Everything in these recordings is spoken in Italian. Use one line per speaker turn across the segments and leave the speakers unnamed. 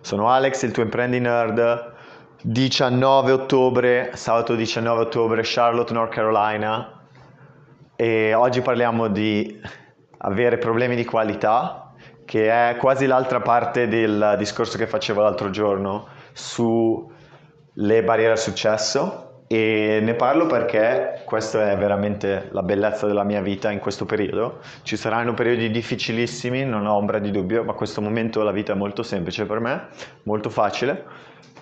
Sono Alex, il tuo imprendi nerd. 19 ottobre, sabato 19 ottobre, Charlotte, North Carolina. E oggi parliamo di avere problemi di qualità, che è quasi l'altra parte del discorso che facevo l'altro giorno sulle barriere al successo e ne parlo perché questa è veramente la bellezza della mia vita in questo periodo. Ci saranno periodi difficilissimi, non ho ombra di dubbio, ma in questo momento la vita è molto semplice per me, molto facile,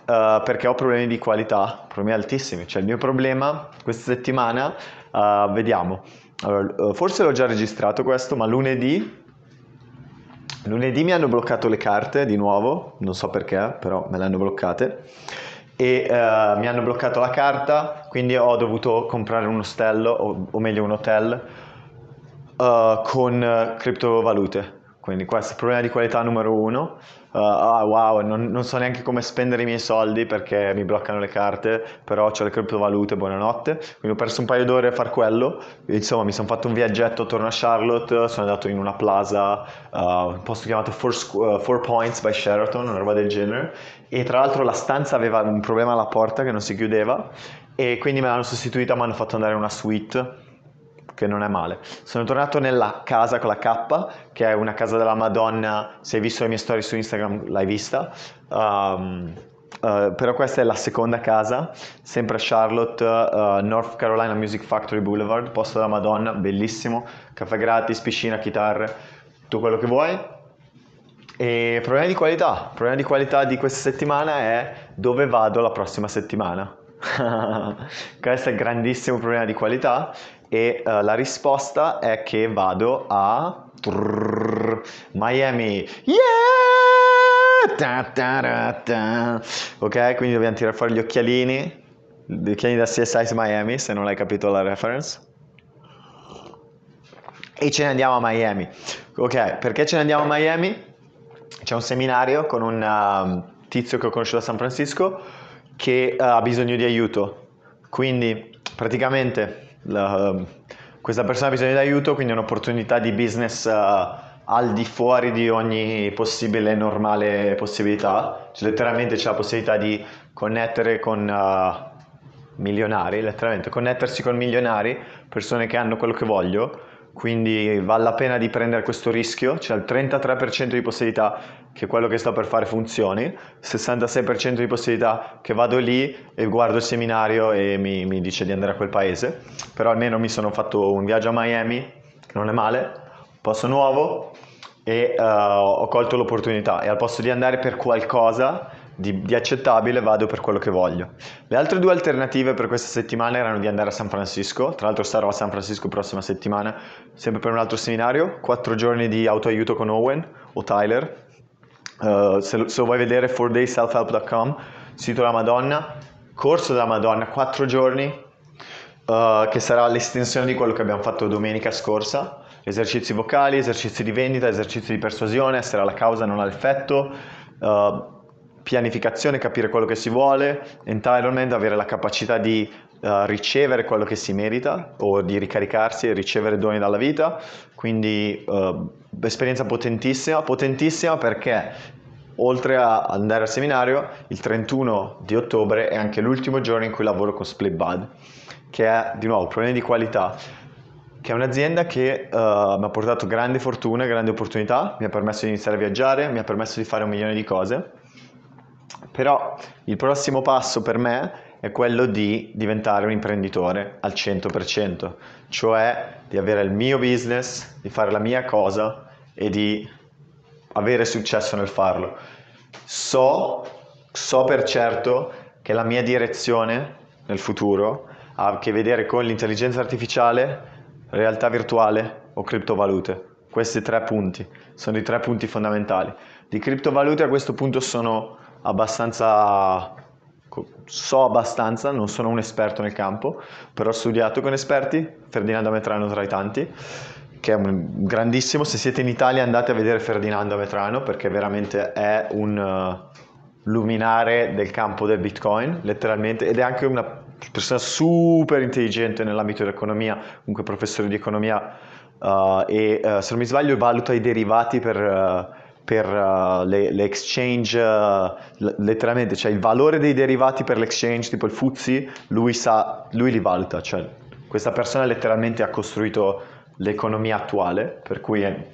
uh, perché ho problemi di qualità, problemi altissimi. Cioè il mio problema questa settimana, uh, vediamo, allora, uh, forse l'ho già registrato questo, ma lunedì Lunedì mi hanno bloccato le carte di nuovo, non so perché, però me le hanno bloccate e uh, mi hanno bloccato la carta, quindi ho dovuto comprare un ostello, o, o meglio un hotel, uh, con criptovalute. Quindi questo è il problema di qualità numero uno. Uh, ah wow, non, non, so neanche come spendere i miei soldi perché mi bloccano le carte, però ho le criptovalute, buonanotte. Quindi ho perso un paio d'ore a far quello. Insomma, mi sono fatto un viaggetto attorno a Charlotte, sono andato in una plaza, uh, un posto chiamato Four, uh, Four Points by Sheraton, una roba del genere. E tra l'altro la stanza aveva un problema alla porta che non si chiudeva e quindi me l'hanno sostituita, mi hanno fatto andare una suite che non è male. Sono tornato nella casa con la K, che è una casa della Madonna, se hai visto le mie storie su Instagram l'hai vista, um, uh, però questa è la seconda casa, sempre a Charlotte, uh, North Carolina Music Factory Boulevard, posto della Madonna, bellissimo, caffè gratis, piscina, chitarre, tutto quello che vuoi. E problema di qualità, problema di qualità di questa settimana è dove vado la prossima settimana. Questo è il grandissimo problema di qualità e uh, la risposta è che vado a trrr, Miami. Yeah! Ta, ta, ta, ok, quindi dobbiamo tirare fuori gli occhialini, gli occhialini da CSI Miami, se non hai capito la reference. E ce ne andiamo a Miami. Ok, perché ce ne andiamo a Miami? C'è un seminario con un uh, tizio che ho conosciuto a San Francisco che uh, ha bisogno di aiuto. Quindi praticamente la, questa persona ha bisogno di aiuto, quindi è un'opportunità di business uh, al di fuori di ogni possibile normale possibilità. Cioè, letteralmente c'è la possibilità di connettere con uh, milionari, letteralmente connettersi con milionari, persone che hanno quello che voglio quindi vale la pena di prendere questo rischio, c'è il 33% di possibilità che quello che sto per fare funzioni, 66% di possibilità che vado lì e guardo il seminario e mi, mi dice di andare a quel paese, però almeno mi sono fatto un viaggio a Miami, che non è male, posto nuovo e uh, ho colto l'opportunità. E al posto di andare per qualcosa di, di, accettabile vado per quello che voglio. Le altre due alternative per questa settimana erano di andare a San Francisco, tra l'altro sarò a San Francisco prossima settimana, sempre per un altro seminario, quattro giorni di autoaiuto con Owen o Tyler. Uh, se, se, lo vuoi vedere 4dayselfhelp.com, sito della Madonna, corso della Madonna, quattro giorni, uh, che sarà l'estensione di quello che abbiamo fatto domenica scorsa, esercizi vocali, esercizi di vendita, esercizi di persuasione, essere alla causa non all'effetto. Uh, pianificazione, capire quello che si vuole, entitlement, avere la capacità di uh, ricevere quello che si merita o di ricaricarsi e ricevere doni dalla vita, quindi uh, esperienza potentissima, potentissima perché oltre a andare al seminario, il 31 di ottobre è anche l'ultimo giorno in cui lavoro con Split Bud, che è di nuovo problemi di qualità, che è un'azienda che uh, mi ha portato grande fortuna, grande opportunità, mi ha permesso di iniziare a viaggiare, mi ha permesso di fare un milione di cose però il prossimo passo per me è quello di diventare un imprenditore al 100%, cioè di avere il mio business, di fare la mia cosa e di avere successo nel farlo. So, so per certo che la mia direzione nel futuro ha a che vedere con l'intelligenza artificiale, realtà virtuale o criptovalute. Questi tre punti sono i tre punti fondamentali. Di criptovalute a questo punto sono abbastanza so abbastanza, non sono un esperto nel campo, però ho studiato con esperti, Ferdinando Metrano tra i tanti, che è un grandissimo, se siete in Italia andate a vedere Ferdinando Metrano perché veramente è un uh, luminare del campo del Bitcoin, letteralmente, ed è anche una persona super intelligente nell'ambito dell'economia, comunque professore di economia uh, e uh, se non mi sbaglio valuta i derivati per per uh, le, le, exchange, uh, letteralmente, cioè il valore dei derivati per l'exchange, tipo il Fuzzi, lui, sa, lui li valuta, cioè questa persona letteralmente ha costruito l'economia attuale, per cui è,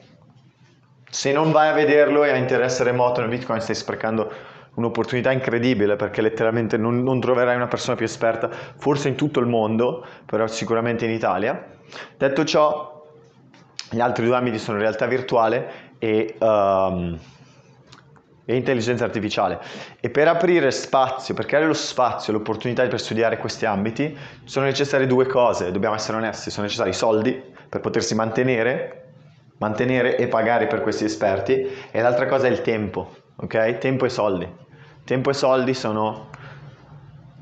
se non vai a vederlo e hai interesse remoto nel Bitcoin stai sprecando un'opportunità incredibile perché letteralmente non, non, troverai una persona più esperta, forse in tutto il mondo, però sicuramente in Italia. Detto ciò, gli altri due ambiti sono realtà virtuale e, um, e intelligenza artificiale. E per aprire spazio, per creare lo spazio, l'opportunità per studiare questi ambiti, sono necessarie due cose, dobbiamo essere onesti, sono necessari soldi per potersi mantenere mantenere e pagare per questi esperti e l'altra cosa è il tempo, ok? Tempo e soldi. Tempo e soldi sono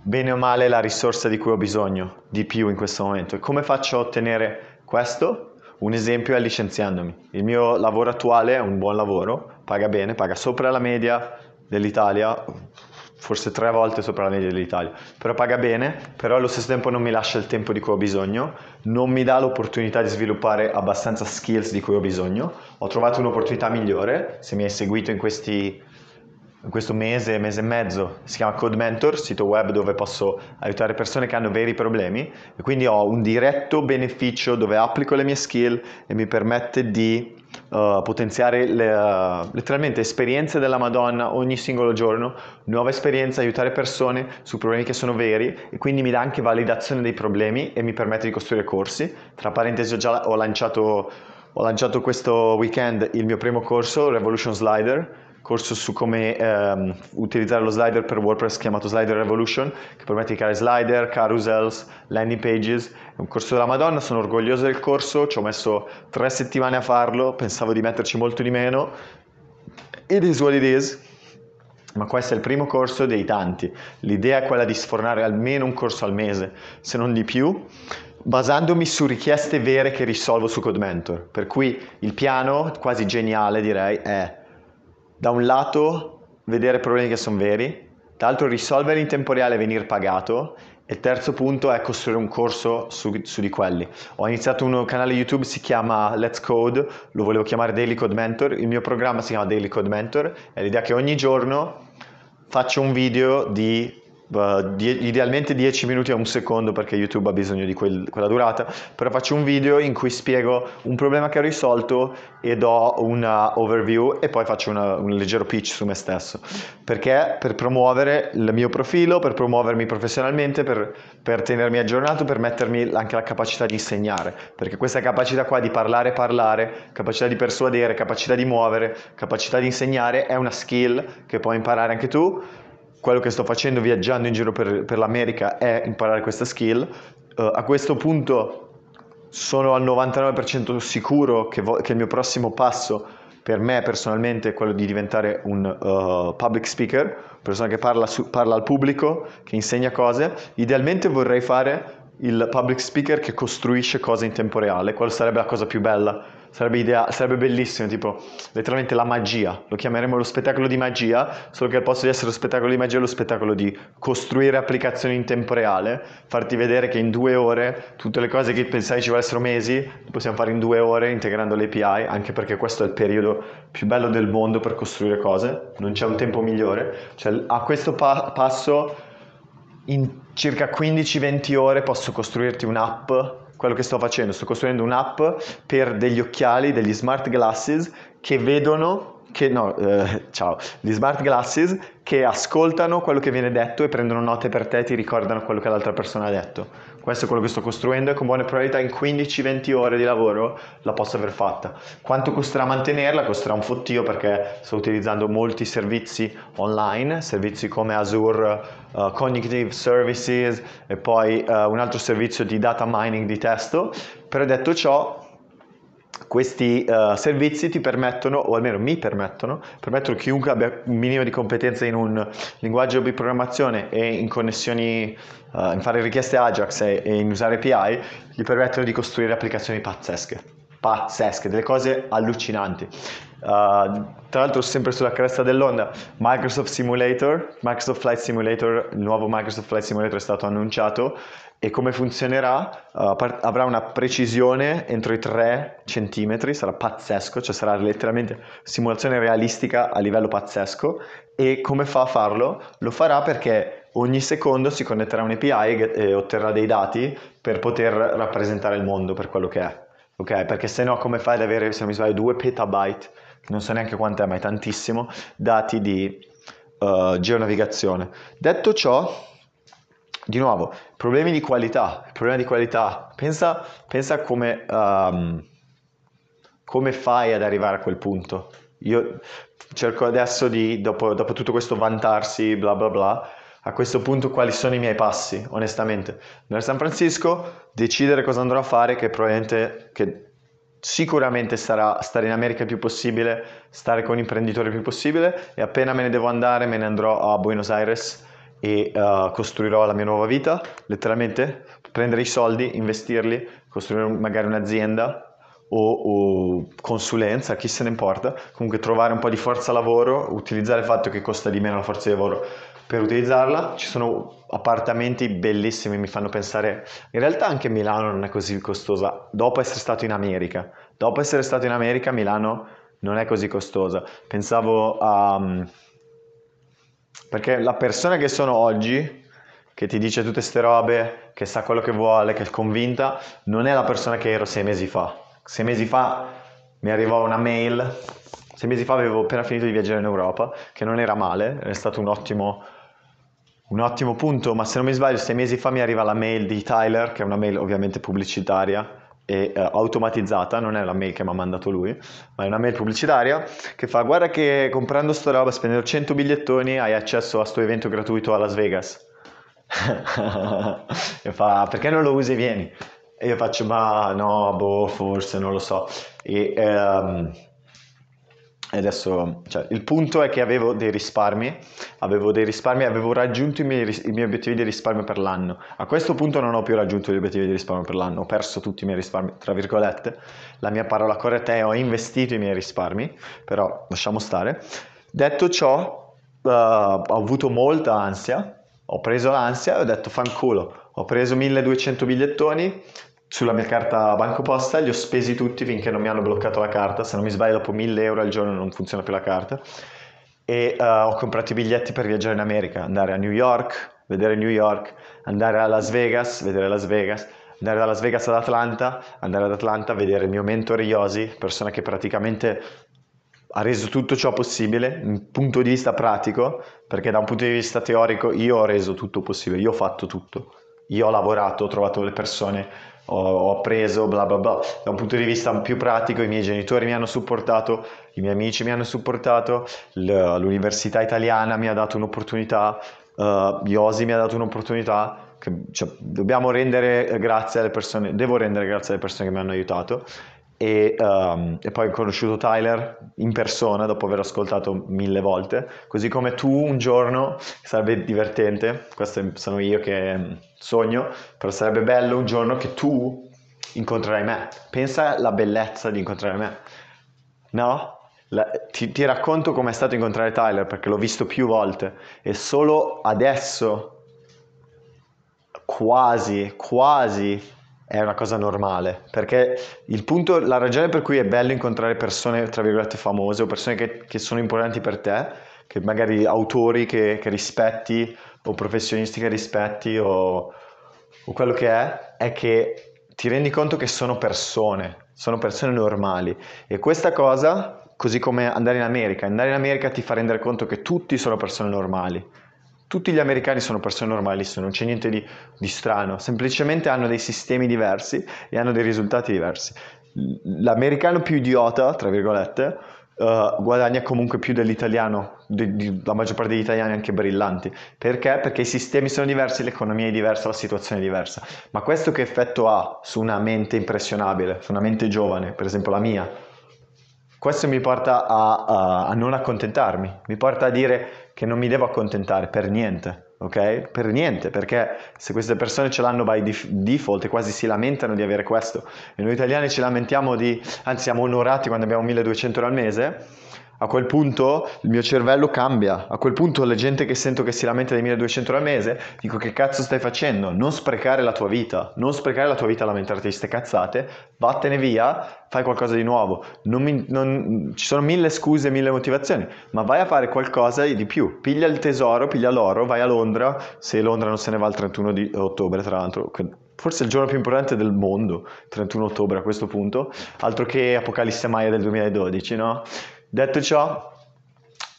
bene o male la risorsa di cui ho bisogno di più in questo momento. E come faccio a ottenere questo? Un esempio è licenziandomi. Il mio lavoro attuale è un buon lavoro, paga bene, paga sopra la media dell'Italia, forse tre volte sopra la media dell'Italia, però paga bene, però allo stesso tempo non mi lascia il tempo di cui ho bisogno, non mi dà l'opportunità di sviluppare abbastanza skills di cui ho bisogno. Ho trovato un'opportunità migliore, se mi hai seguito in questi questo mese, mese e mezzo, si chiama Code Mentor, sito web dove posso aiutare persone che hanno veri problemi e quindi ho un diretto beneficio dove applico le mie skill e mi permette di uh, potenziare le, uh, letteralmente esperienze della Madonna ogni singolo giorno, nuova esperienza, aiutare persone su problemi che sono veri e quindi mi dà anche validazione dei problemi e mi permette di costruire corsi. Tra parentesi ho già ho lanciato, ho lanciato questo weekend il mio primo corso, Revolution Slider, corso su come ehm, utilizzare lo slider per WordPress chiamato Slider Revolution, che permette di creare slider, carousels, landing pages. È un corso della Madonna, sono orgoglioso del corso, ci ho messo tre settimane a farlo, pensavo di metterci molto di meno. It is what it is. Ma questo è il primo corso dei tanti. L'idea è quella di sfornare almeno un corso al mese, se non di più, basandomi su richieste vere che risolvo su CodeMentor. Per cui il piano, quasi geniale direi, è da un lato vedere problemi che sono veri, dall'altro risolvere in tempo reale e venire pagato e il terzo punto è costruire un corso su, su, di quelli. Ho iniziato un canale YouTube, si chiama Let's Code, lo volevo chiamare Daily Code Mentor, il mio programma si chiama Daily Code Mentor, è l'idea che ogni giorno faccio un video di Die- idealmente 10 minuti a un secondo perché YouTube ha bisogno di quel- quella durata, però faccio un video in cui spiego un problema che ho risolto e do una overview e poi faccio una, un leggero pitch su me stesso, perché? Per promuovere il mio profilo, per promuovermi professionalmente, per, per tenermi aggiornato, per mettermi anche la capacità di insegnare, perché questa capacità qua di parlare parlare, capacità di persuadere, capacità di muovere, capacità di insegnare è una skill che puoi imparare anche tu quello che sto facendo viaggiando in giro per, per l'America è imparare questa skill. Uh, a questo punto sono al 99% sicuro che, vo- che, il mio prossimo passo per me personalmente è quello di diventare un uh, public speaker, persona che parla, su- parla al pubblico, che insegna cose. Idealmente vorrei fare il public speaker che costruisce cose in tempo reale, quella sarebbe la cosa più bella Sarebbe, idea- sarebbe bellissimo, tipo letteralmente la magia, lo chiameremo lo spettacolo di magia, solo che al posto di essere lo spettacolo di magia è lo spettacolo di costruire applicazioni in tempo reale, farti vedere che in due ore tutte le cose che pensavi ci volessero mesi, le possiamo fare in due ore integrando le API, anche perché questo è il periodo più bello del mondo per costruire cose, non c'è un tempo migliore. Cioè, a questo pa- passo in circa 15-20 ore posso costruirti un'app quello che sto facendo, sto costruendo un'app per degli occhiali, degli smart glasses che vedono, che, no, eh, ciao, gli smart glasses che ascoltano quello che viene detto e prendono note per te e ti ricordano quello che l'altra persona ha detto. Questo è quello che sto costruendo e con buone probabilità in 15-20 ore di lavoro la posso aver fatta. Quanto costerà mantenerla? Costerà un fottio perché sto utilizzando molti servizi online, servizi come Azure uh, Cognitive Services e poi uh, un altro servizio di data mining di testo. Però detto ciò, questi uh, servizi ti permettono, o almeno mi permettono, permettono a chiunque abbia un minimo di competenza in un linguaggio di programmazione e in connessioni, uh, in fare richieste Ajax e, e in usare API, gli permettono di costruire applicazioni pazzesche. pazzesche, delle cose allucinanti. Uh, tra l'altro sempre sulla cresta dell'onda Microsoft Simulator, Microsoft Flight Simulator, il nuovo Microsoft Flight Simulator è stato annunciato e come funzionerà? Uh, avrà una precisione entro i 3 cm, sarà pazzesco, cioè sarà letteralmente simulazione realistica a livello pazzesco e come fa a farlo? Lo farà perché ogni secondo si connetterà a un API e otterrà dei dati per poter rappresentare il mondo per quello che è. Ok, perché se no come fai ad avere, se non mi sbaglio, 2 petabyte non so neanche quant'è, ma è tantissimo, dati di uh, geonavigazione. Detto ciò, di nuovo, problemi di qualità, problema di qualità, pensa, pensa come, um, come fai ad arrivare a quel punto. Io cerco adesso di, dopo, dopo tutto questo vantarsi, bla bla bla, a questo punto quali sono i miei passi, onestamente. Nel San Francisco decidere cosa andrò a fare, che probabilmente, che sicuramente sarà stare in America il più possibile, stare con imprenditori il più possibile e appena me ne devo andare me ne andrò a Buenos Aires e uh, costruirò la mia nuova vita, letteralmente prendere i soldi, investirli, costruire magari un'azienda o, o, consulenza, chi se ne importa, comunque trovare un po' di forza lavoro, utilizzare il fatto che costa di meno la forza di lavoro per utilizzarla. Ci sono appartamenti bellissimi, mi fanno pensare, in realtà anche Milano non è così costosa, dopo essere stato in America. Dopo essere stato in America, Milano non è così costosa. Pensavo a... perché la persona che sono oggi, che ti dice tutte queste robe, che sa quello che vuole, che è convinta, non è la persona che ero sei mesi fa. Sei mesi fa mi arrivò una mail, sei mesi fa avevo appena finito di viaggiare in Europa, che non era male, è stato un ottimo un ottimo punto, ma se non mi sbaglio, sei mesi fa mi arriva la mail di Tyler, che è una mail ovviamente pubblicitaria e uh, automatizzata, non è la mail che mi ha mandato lui, ma è una mail pubblicitaria che fa guarda che comprando sta roba, spendendo 100 bigliettoni, hai accesso a questo evento gratuito a Las Vegas. e fa perché non lo usi vieni? E io faccio ma no, boh, forse, non lo so. E... Um, e adesso, cioè, il punto è che avevo dei risparmi, avevo dei risparmi, avevo raggiunto i miei, i miei, obiettivi di risparmio per l'anno. A questo punto non ho più raggiunto gli obiettivi di risparmio per l'anno, ho perso tutti i miei risparmi, tra virgolette. La mia parola corretta è ho investito i miei risparmi, però lasciamo stare. Detto ciò, uh, ho avuto molta ansia, ho preso l'ansia e ho detto fanculo, ho preso 1200 bigliettoni, sulla mia carta Banco Posta, li ho spesi tutti finché non mi hanno bloccato la carta, se non mi sbaglio dopo 1000 euro al giorno non funziona più la carta. E uh, ho comprato i biglietti per viaggiare in America, andare a New York, vedere New York, andare a Las Vegas, vedere Las Vegas, andare da Las Vegas ad Atlanta, andare ad Atlanta, vedere il mio mentore Yosi, persona che praticamente ha reso tutto ciò possibile, un punto di vista pratico, perché da un punto di vista teorico io ho reso tutto possibile, io ho fatto tutto, io ho lavorato, ho trovato le persone, ho, ho appreso, bla bla bla. Da un punto di vista più pratico, i miei genitori mi hanno supportato, i miei amici mi hanno supportato, l'università italiana mi ha dato un'opportunità, uh, Iosi mi ha dato un'opportunità. Che, cioè, dobbiamo rendere grazie alle persone, devo rendere grazie alle persone che mi hanno aiutato e, um, e, poi ho conosciuto Tyler in persona dopo aver ascoltato mille volte, così come tu un giorno, sarebbe divertente, questo sono io che sogno, però sarebbe bello un giorno che tu incontrerai me, pensa alla bellezza di incontrare me, no? La, ti, ti racconto com'è stato incontrare Tyler perché l'ho visto più volte. E solo adesso quasi, quasi è una cosa normale, perché il punto, la ragione per cui è bello incontrare persone, tra virgolette, famose o persone che, che sono importanti per te, che magari autori che, che rispetti o professionisti che rispetti o, o quello che è, è che ti rendi conto che sono persone, sono persone normali. E questa cosa, così come andare in America, andare in America ti fa rendere conto che tutti sono persone normali tutti gli americani sono persone normalissime, non c'è niente di, di, strano, semplicemente hanno dei sistemi diversi e hanno dei risultati diversi. L'americano più idiota, tra virgolette, uh, guadagna comunque più dell'italiano, di, di, la maggior parte degli italiani anche brillanti. Perché? Perché i sistemi sono diversi, l'economia è diversa, la situazione è diversa. Ma questo che effetto ha su una mente impressionabile, su una mente giovane, per esempio la mia? Questo mi porta a, a, a non accontentarmi, mi porta a dire che non mi devo accontentare per niente. ok? Per niente, perché se queste persone ce l'hanno by default e quasi si lamentano di avere questo e noi italiani ci lamentiamo di, anzi siamo onorati quando abbiamo 1200 euro al mese, a quel punto il mio cervello cambia, a quel punto la gente che sento che si lamenta dei 1200 euro al mese, dico che cazzo stai facendo? Non sprecare la tua vita, non sprecare la tua vita a lamentarti di queste cazzate, vattene via, fai qualcosa di nuovo. Non mi, non, ci sono mille scuse, mille motivazioni, ma vai a fare qualcosa di più. Piglia il tesoro, piglia l'oro, vai a Londra, se Londra non se ne va il 31 di ottobre tra l'altro, forse il giorno più importante del mondo, 31 ottobre a questo punto, altro che Apocalisse Maya del 2012, no? Detto ciò,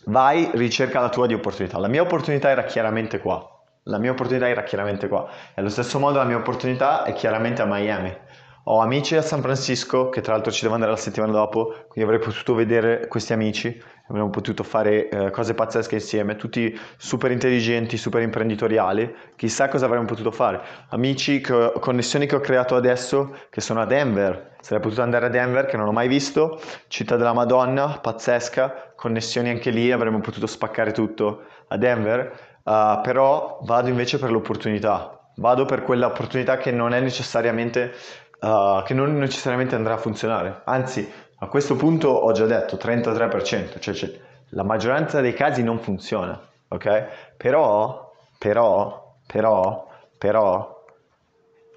vai, ricerca la tua di opportunità. La mia opportunità era chiaramente qua. La mia opportunità era chiaramente qua. E allo stesso modo la mia opportunità è chiaramente a Miami. Ho amici a San Francisco, che tra l'altro ci devo andare la settimana dopo, quindi avrei potuto vedere questi amici, avremmo potuto fare eh, cose pazzesche insieme, tutti super intelligenti, super imprenditoriali, chissà cosa avremmo potuto fare. Amici, che, connessioni che ho creato adesso, che sono a Denver, sarei potuto andare a Denver, che non ho mai visto, città della Madonna, pazzesca, connessioni anche lì, avremmo potuto spaccare tutto a Denver, uh, però vado invece per l'opportunità, vado per quella opportunità che non è necessariamente uh, che non necessariamente andrà a funzionare. Anzi, a questo punto ho già detto 33%, cioè, cioè la maggioranza dei casi non funziona, ok? Però, però, però, però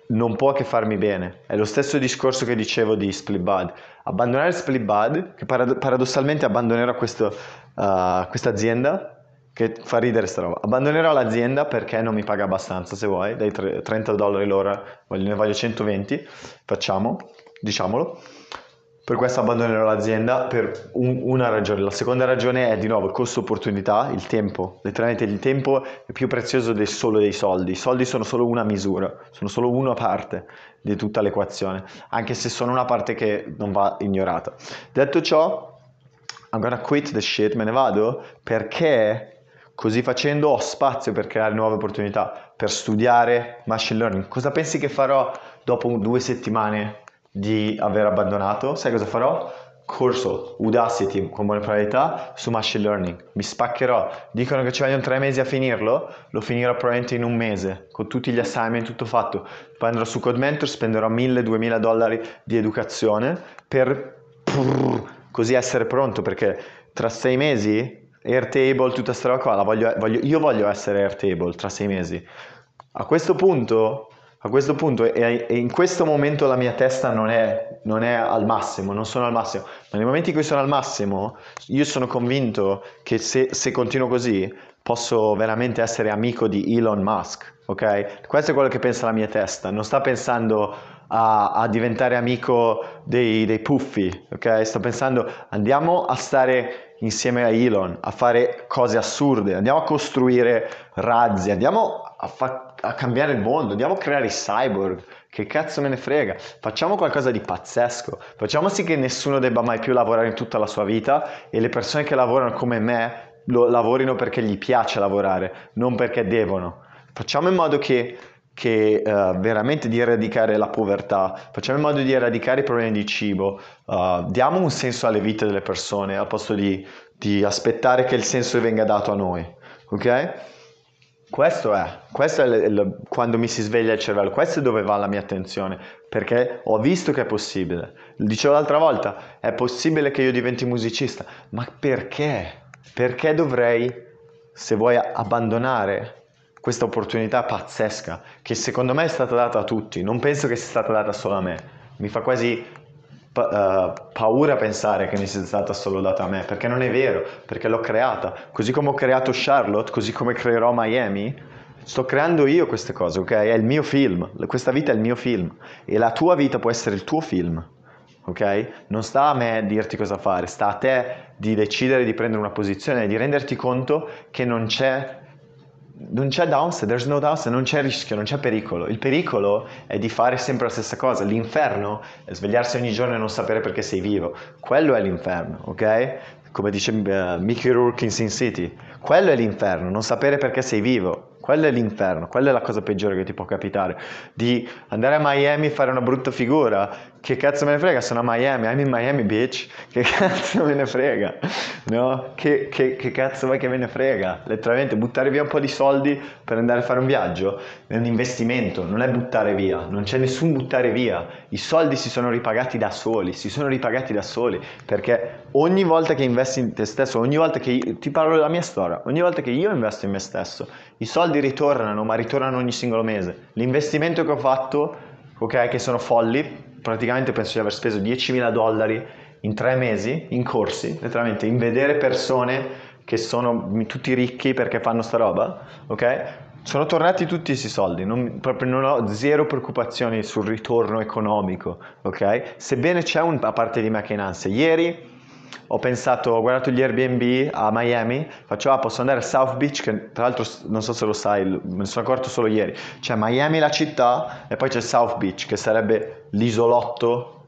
non può che farmi bene. È lo stesso discorso che dicevo di split bud. Abbandonare split bud, che parad- paradossalmente abbandonerò questo, uh, questa azienda, che fa ridere sta roba. Abbandonerò l'azienda perché non mi paga abbastanza, se vuoi, dai 30 dollari l'ora, ne voglio 120, facciamo, diciamolo. Per questo abbandonerò l'azienda per un, una ragione. La seconda ragione è di nuovo il costo opportunità, il tempo. Letteralmente il tempo è più prezioso del solo dei soldi. I soldi sono solo una misura, sono solo una parte di tutta l'equazione, anche se sono una parte che non va ignorata. Detto ciò, I'm gonna quit the shit, me ne vado perché Così facendo ho spazio per creare nuove opportunità, per studiare machine learning. Cosa pensi che farò dopo due settimane di aver abbandonato? Sai cosa farò? Corso Udacity con buone probabilità su machine learning. Mi spaccherò. Dicono che ci vogliono tre mesi a finirlo, lo finirò probabilmente in un mese, con tutti gli assignment, tutto fatto. Poi andrò su CodeMentor, spenderò 1000-2000 dollari di educazione per così essere pronto, perché tra sei mesi Airtable, tutta questa roba qua, voglio, voglio, io voglio essere Airtable tra sei mesi. A questo punto, a questo punto e, e in questo momento la mia testa non è, non è, al massimo, non sono al massimo, ma nei momenti in cui sono al massimo, io sono convinto che se, se continuo così posso veramente essere amico di Elon Musk, ok? Questo è quello che pensa la mia testa, non sta pensando a, a diventare amico dei, dei puffi, ok? Sto pensando andiamo a stare insieme a Elon a fare cose assurde, andiamo a costruire razzi, andiamo a, fa- a cambiare il mondo, andiamo a creare i cyborg, che cazzo me ne frega, facciamo qualcosa di pazzesco, facciamo sì che nessuno debba mai più lavorare in tutta la sua vita e le persone che lavorano come me lo lavorino perché gli piace lavorare, non perché devono. Facciamo in modo che che uh, veramente di eradicare la povertà, facciamo in modo di eradicare i problemi di cibo, uh, diamo un senso alle vite delle persone al posto di, di, aspettare che il senso venga dato a noi, ok? Questo è, questo è l- l- quando mi si sveglia il cervello, questo è dove va la mia attenzione, perché ho visto che è possibile. Dicevo l'altra volta, è possibile che io diventi musicista, ma perché? Perché dovrei, se vuoi, abbandonare questa opportunità pazzesca che secondo me è stata data a tutti, non penso che sia stata data solo a me, mi fa quasi pa- uh, paura pensare che mi sia stata solo data a me, perché non è vero, perché l'ho creata, così come ho creato Charlotte, così come creerò Miami, sto creando io queste cose, ok? È il mio film, questa vita è il mio film e la tua vita può essere il tuo film. Ok? Non sta a me dirti cosa fare, sta a te di decidere di prendere una posizione, di renderti conto che non c'è non c'è downside, there's no downside, non c'è rischio, non c'è pericolo. Il pericolo è di fare sempre la stessa cosa. L'inferno è svegliarsi ogni giorno e non sapere perché sei vivo. Quello è l'inferno, ok? Come dice uh, Mickey Rourke in Sin City. Quello è l'inferno, non sapere perché sei vivo. Quello è l'inferno, quella è la cosa peggiore che ti può capitare. Di andare a Miami e fare una brutta figura che cazzo me ne frega, sono a Miami, I'm in Miami bitch, che cazzo me ne frega, no? Che, che, che cazzo vuoi che me ne frega? Letteralmente buttare via un po' di soldi per andare a fare un viaggio è un investimento, non è buttare via, non c'è nessun buttare via, i soldi si sono ripagati da soli, si sono ripagati da soli, perché ogni volta che investi in te stesso, ogni volta che io, ti parlo della mia storia, ogni volta che io investo in me stesso, i soldi ritornano, ma ritornano ogni singolo mese. L'investimento che ho fatto, ok, che sono folli, praticamente penso di aver speso 10.000 dollari in tre mesi in corsi, letteralmente in vedere persone che sono tutti ricchi perché fanno sta roba, ok? Sono tornati tutti questi soldi, non, proprio non ho zero preoccupazioni sul ritorno economico, ok? Sebbene c'è una parte di me che in ansia. Ieri ho pensato, ho guardato gli Airbnb a Miami, faccio ah posso andare a South Beach, che tra l'altro non so se lo sai, me ne sono accorto solo ieri, c'è Miami la città e poi c'è South Beach che sarebbe l'isolotto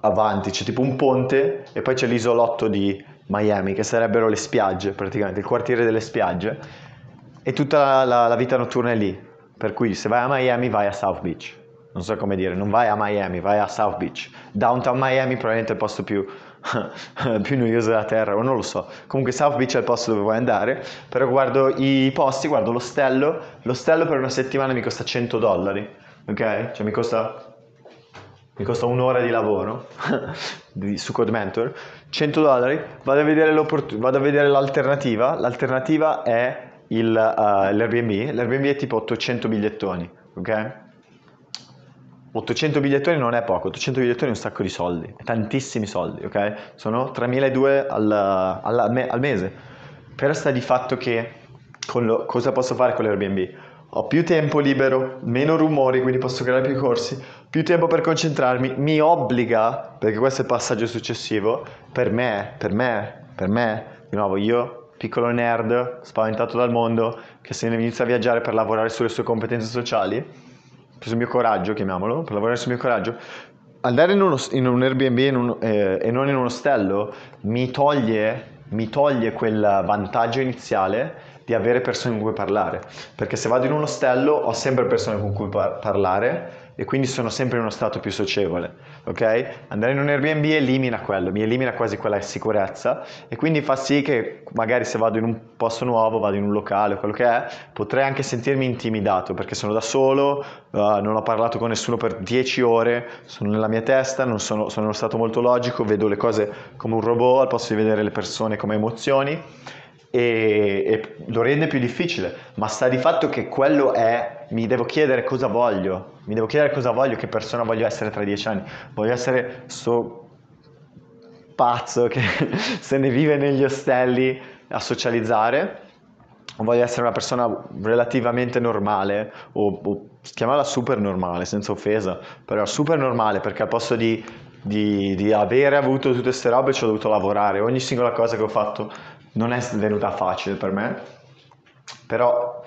avanti, c'è tipo un ponte e poi c'è l'isolotto di Miami che sarebbero le spiagge praticamente, il quartiere delle spiagge. E tutta la, la, la vita notturna è lì, per cui se vai a Miami vai a South Beach, non so come dire, non vai a Miami, vai a South Beach, downtown Miami probabilmente è il posto più più noioso della terra, o non lo so. Comunque South Beach è il posto dove vuoi andare, però guardo i posti, guardo l'ostello, l'ostello per una settimana mi costa 100 dollari, ok? Cioè mi costa, mi costa un'ora di lavoro su CodeMentor, 100 dollari, vado a vedere, vado a vedere l'alternativa, l'alternativa è il, uh, l'Airbnb, l'Airbnb è tipo 800 bigliettoni, ok? 800 bigliettoni non è poco, 800 bigliettoni è un sacco di soldi, tantissimi soldi, ok? Sono 3.200 al, al, al mese. Però sta di fatto che lo, cosa posso fare con l'Airbnb? Ho più tempo libero, meno rumori, quindi posso creare più corsi, più tempo per concentrarmi, mi obbliga, perché questo è il passaggio successivo, per me, per me, per me, di nuovo io, piccolo nerd, spaventato dal mondo, che se ne inizia a viaggiare per lavorare sulle sue competenze sociali, sul mio coraggio, chiamiamolo, per lavorare sul mio coraggio, andare in, uno, in un Airbnb in un, eh, e non in un ostello mi toglie, mi toglie quel vantaggio iniziale di avere persone con cui parlare. Perché se vado in un ostello ho sempre persone con cui par- parlare e quindi sono sempre in uno stato più socievole, ok? Andare in un Airbnb elimina quello, mi elimina quasi quella sicurezza e quindi fa sì che magari se vado in un posto nuovo, vado in un locale, quello che è, potrei anche sentirmi intimidato perché sono da solo, uh, non ho parlato con nessuno per 10 ore, sono nella mia testa, non sono, sono in uno stato molto logico, vedo le cose come un robot al posto di vedere le persone come emozioni e, e, lo rende più difficile, ma sta di fatto che quello è, mi devo chiedere cosa voglio, mi devo chiedere cosa voglio, che persona voglio essere tra dieci anni, voglio essere sto pazzo che se ne vive negli ostelli a socializzare, o voglio essere una persona relativamente normale, o, o chiamarla super normale, senza offesa, però super normale perché al posto di di, di, avere avuto tutte queste robe ci ho dovuto lavorare. Ogni singola cosa che ho fatto non è venuta facile per me, però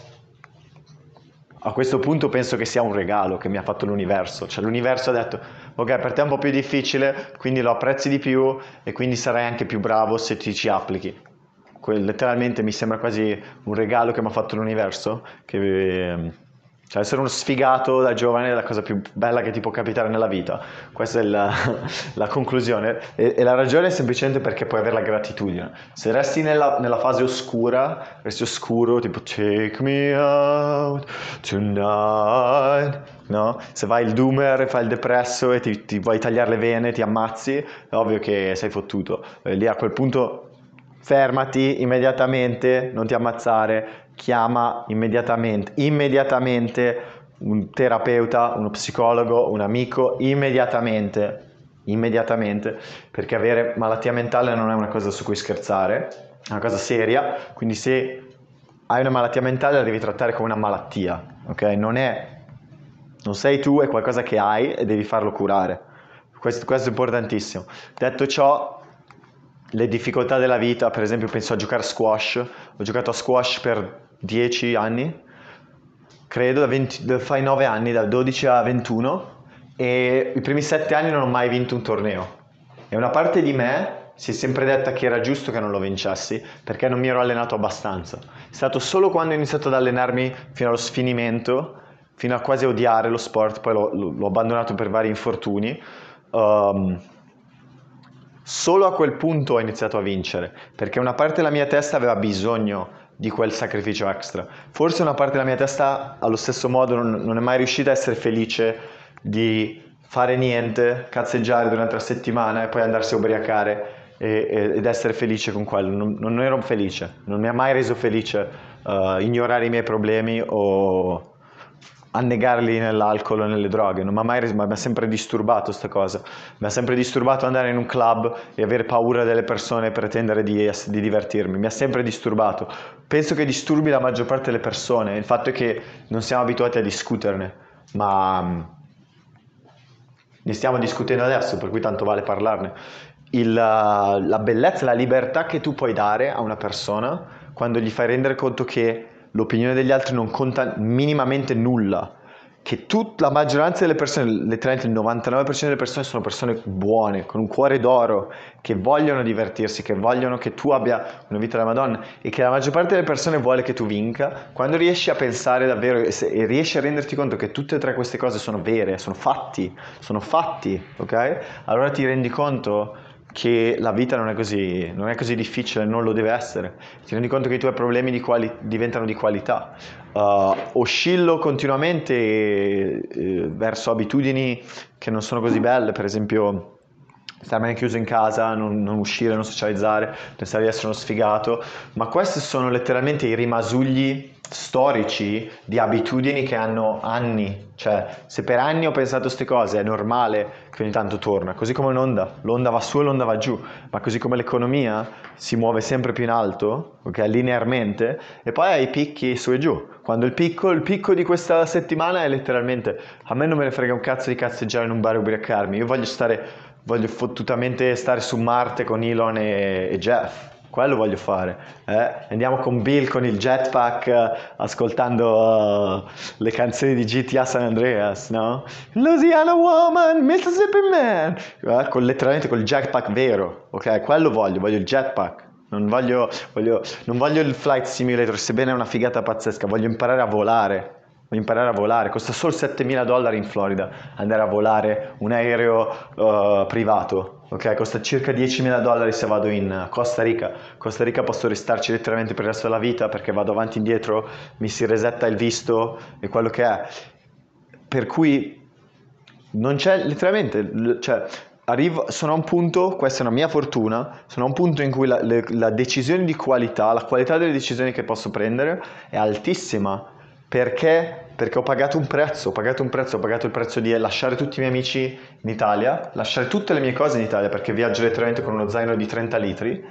a questo punto penso che sia un regalo che mi ha fatto l'universo, cioè l'universo ha detto ok per te è un po' più difficile, quindi lo apprezzi di più e quindi sarai anche più bravo se ti ci applichi. Que- letteralmente mi sembra quasi un regalo che mi ha fatto l'universo, che ehm, cioè essere uno sfigato da giovane è la cosa più bella che ti può capitare nella vita. Questa è la, la conclusione. E, e, la ragione è semplicemente perché puoi avere la gratitudine. Se resti nella, nella, fase oscura, resti oscuro, tipo take me out tonight, no? Se vai il doomer e fai il depresso e ti, ti vuoi tagliare le vene, ti ammazzi, è ovvio che sei fottuto. E lì a quel punto fermati immediatamente, non ti ammazzare, chiama immediatamente, immediatamente un terapeuta, uno psicologo, un amico, immediatamente, immediatamente, perché avere malattia mentale non è una cosa su cui scherzare, è una cosa seria, quindi se hai una malattia mentale la devi trattare come una malattia, ok? Non è, non sei tu, è qualcosa che hai e devi farlo curare. Questo, questo è importantissimo. Detto ciò, le difficoltà della vita, per esempio penso a giocare a squash, ho giocato a squash per 10 anni, credo, da, 20, da fai 9 anni, da 12 a 21 e i primi 7 anni non ho mai vinto un torneo. E una parte di me si è sempre detta che era giusto che non lo vincessi perché non mi ero allenato abbastanza. È stato solo quando ho iniziato ad allenarmi fino allo sfinimento, fino a quasi odiare lo sport, poi l'ho, l'ho abbandonato per vari infortuni, um, solo a quel punto ho iniziato a vincere, perché una parte della mia testa aveva bisogno di quel sacrificio extra. Forse una parte della mia testa allo stesso modo non, non è mai riuscita a essere felice di fare niente, cazzeggiare durante la settimana e poi andarsi a ubriacare e, e, ed essere felice con quello. Non, non, ero felice, non mi ha mai reso felice uh, ignorare i miei problemi o annegarli nell'alcol o nelle droghe, non mi ha mai reso, ma mi ha sempre disturbato questa cosa, mi ha sempre disturbato andare in un club e avere paura delle persone e pretendere di, di, divertirmi, mi ha sempre disturbato. Penso che disturbi la maggior parte delle persone, il fatto è che non siamo abituati a discuterne, ma mm, ne stiamo discutendo adesso, per cui tanto vale parlarne. Il, la bellezza, la libertà che tu puoi dare a una persona quando gli fai rendere conto che l'opinione degli altri non conta minimamente nulla, che tutta la maggioranza delle persone, letteralmente il 99% delle persone sono persone buone, con un cuore d'oro, che vogliono divertirsi, che vogliono che tu abbia una vita da Madonna e che la maggior parte delle persone vuole che tu vinca, quando riesci a pensare davvero e, se, e riesci a renderti conto che tutte e tre queste cose sono vere, sono fatti, sono fatti, ok? Allora ti rendi conto che la vita non è, così, non è così difficile, non lo deve essere. Ti rendi conto che i tuoi problemi di quali, diventano di qualità. Uh, oscillo continuamente eh, verso abitudini che non sono così belle, per esempio starmene chiuso in casa, non, non, uscire, non socializzare, pensare di essere uno sfigato, ma questi sono letteralmente i rimasugli storici di abitudini che hanno anni, cioè se per anni ho pensato queste cose è normale che ogni tanto torna, così come un'onda, l'onda va su e l'onda va giù, ma così come l'economia si muove sempre più in alto, ok, linearmente, e poi hai i picchi su e giù. Quando il picco, il picco di questa settimana è letteralmente, a me non me ne frega un cazzo di cazzeggiare in un bar e ubriacarmi, io voglio stare, voglio fottutamente stare su Marte con Elon e, e Jeff, quello voglio fare. Eh? Andiamo con Bill con il jetpack eh, ascoltando uh, le canzoni di GTA San Andreas, no? Louisiana Woman, Mississippi Man, eh? con, letteralmente col jetpack vero, ok? Quello voglio, voglio il jetpack. Non voglio, voglio, non voglio il flight simulator, sebbene è una figata pazzesca, voglio imparare a volare imparare a volare, costa solo 7.000 dollari in Florida andare a volare un aereo uh, privato, ok? Costa circa 10.000 dollari se vado in Costa Rica. Costa Rica posso restarci letteralmente per il resto della vita perché vado avanti e indietro, mi si resetta il visto e quello che è. Per cui non c'è letteralmente, cioè Arrivo, sono a un punto, questa è una mia fortuna, sono a un punto in cui la, le, la decisione di qualità, la qualità delle decisioni che posso prendere è altissima perché? Perché ho pagato un prezzo, ho pagato un prezzo, ho pagato il prezzo di lasciare tutti i miei amici in Italia, lasciare tutte le mie cose in Italia perché viaggio letteralmente con uno zaino di 30 litri,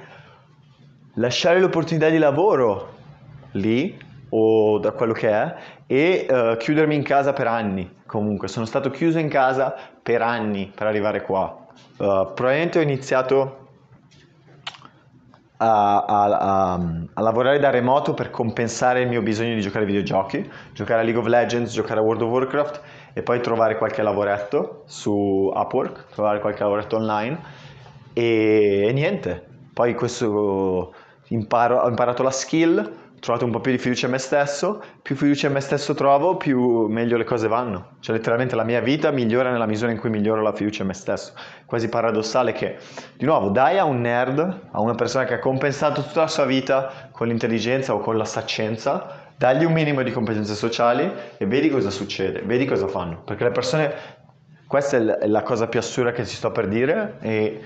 lasciare l'opportunità di lavoro lì o da quello che è e uh, chiudermi in casa per anni. Comunque sono stato chiuso in casa per anni per arrivare qua. Uh, probabilmente ho iniziato a, a, a, lavorare da remoto per compensare il mio bisogno di giocare ai videogiochi, giocare a League of Legends, giocare a World of Warcraft e poi trovare qualche lavoretto su Upwork, trovare qualche lavoretto online e, e niente. Poi questo imparo, ho imparato la skill, trovato un po' più di fiducia in me stesso, più fiducia in me stesso trovo, più meglio le cose vanno. Cioè letteralmente la mia vita migliora nella misura in cui miglioro la fiducia in me stesso. Quasi paradossale che, di nuovo, dai a un nerd, a una persona che ha compensato tutta la sua vita con l'intelligenza o con la saccenza, dagli un minimo di competenze sociali e vedi cosa succede, vedi cosa fanno. Perché le persone, questa è la cosa più assurda che ti sto per dire e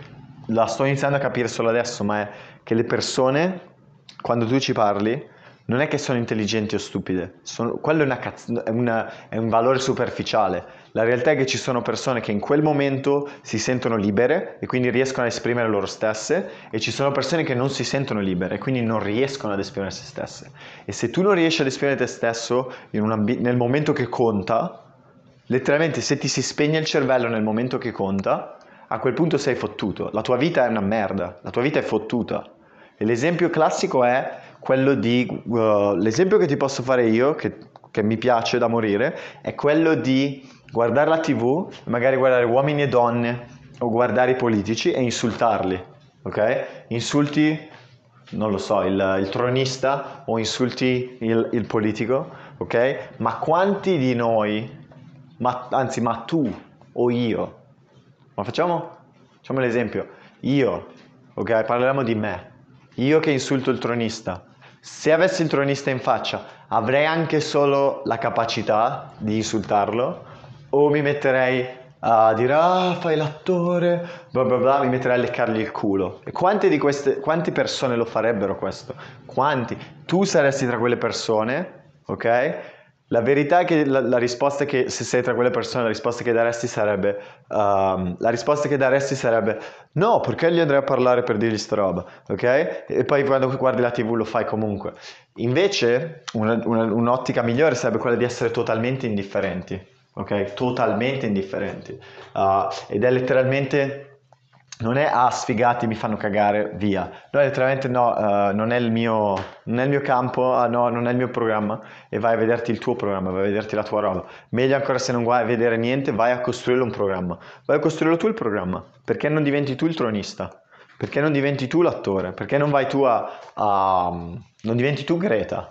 la sto iniziando a capire solo adesso, ma è che le persone, quando tu ci parli, non è che sono intelligenti o stupide, sono, quello è, una è, una, è, un valore superficiale. La realtà è che ci sono persone che in quel momento si sentono libere e quindi riescono a esprimere loro stesse e ci sono persone che non si sentono libere e quindi non riescono ad esprimere se stesse. E se tu non riesci ad esprimere te stesso ambi- nel momento che conta, letteralmente se ti si spegne il cervello nel momento che conta, a quel punto sei fottuto. La tua vita è una merda, la tua vita è fottuta. E l'esempio classico è quello di... Uh, l'esempio che ti posso fare io, che, che mi piace da morire, è quello di guardare la tv, magari guardare uomini e donne o guardare i politici e insultarli, ok? Insulti, non lo so, il, il tronista o insulti il, il, politico, ok? Ma quanti di noi, ma, anzi ma tu o io, Ma facciamo, facciamo l'esempio. Io, ok, parliamo di me. Io che insulto il tronista. Se avessi il tronista in faccia, avrei anche solo la capacità di insultarlo o mi metterei a dire ah fai l'attore, bla bla bla, mi metterei a leccargli il culo. E quante di queste, quante persone lo farebbero questo? Quanti? Tu saresti tra quelle persone, ok? La verità è che la, la, risposta che, se sei tra quelle persone, la risposta che daresti sarebbe, um, la risposta che daresti sarebbe, no, perché gli andrei a parlare per dirgli sta roba, ok? E poi quando guardi la tv lo fai comunque. Invece, una, una, un'ottica migliore sarebbe quella di essere totalmente indifferenti, ok? Totalmente indifferenti. Uh, ed è letteralmente non è ah sfigati mi fanno cagare via. No letteralmente no uh, non, è il mio, non è il mio campo uh, no non è il mio programma e vai a vederti il tuo programma vai a vederti la tua roba. Meglio ancora se non vai a vedere niente vai a costruirlo un programma. Vai a costruirlo tu il programma. Perché non diventi tu il tronista? Perché non diventi tu l'attore? Perché non vai tu a, a non diventi tu Greta?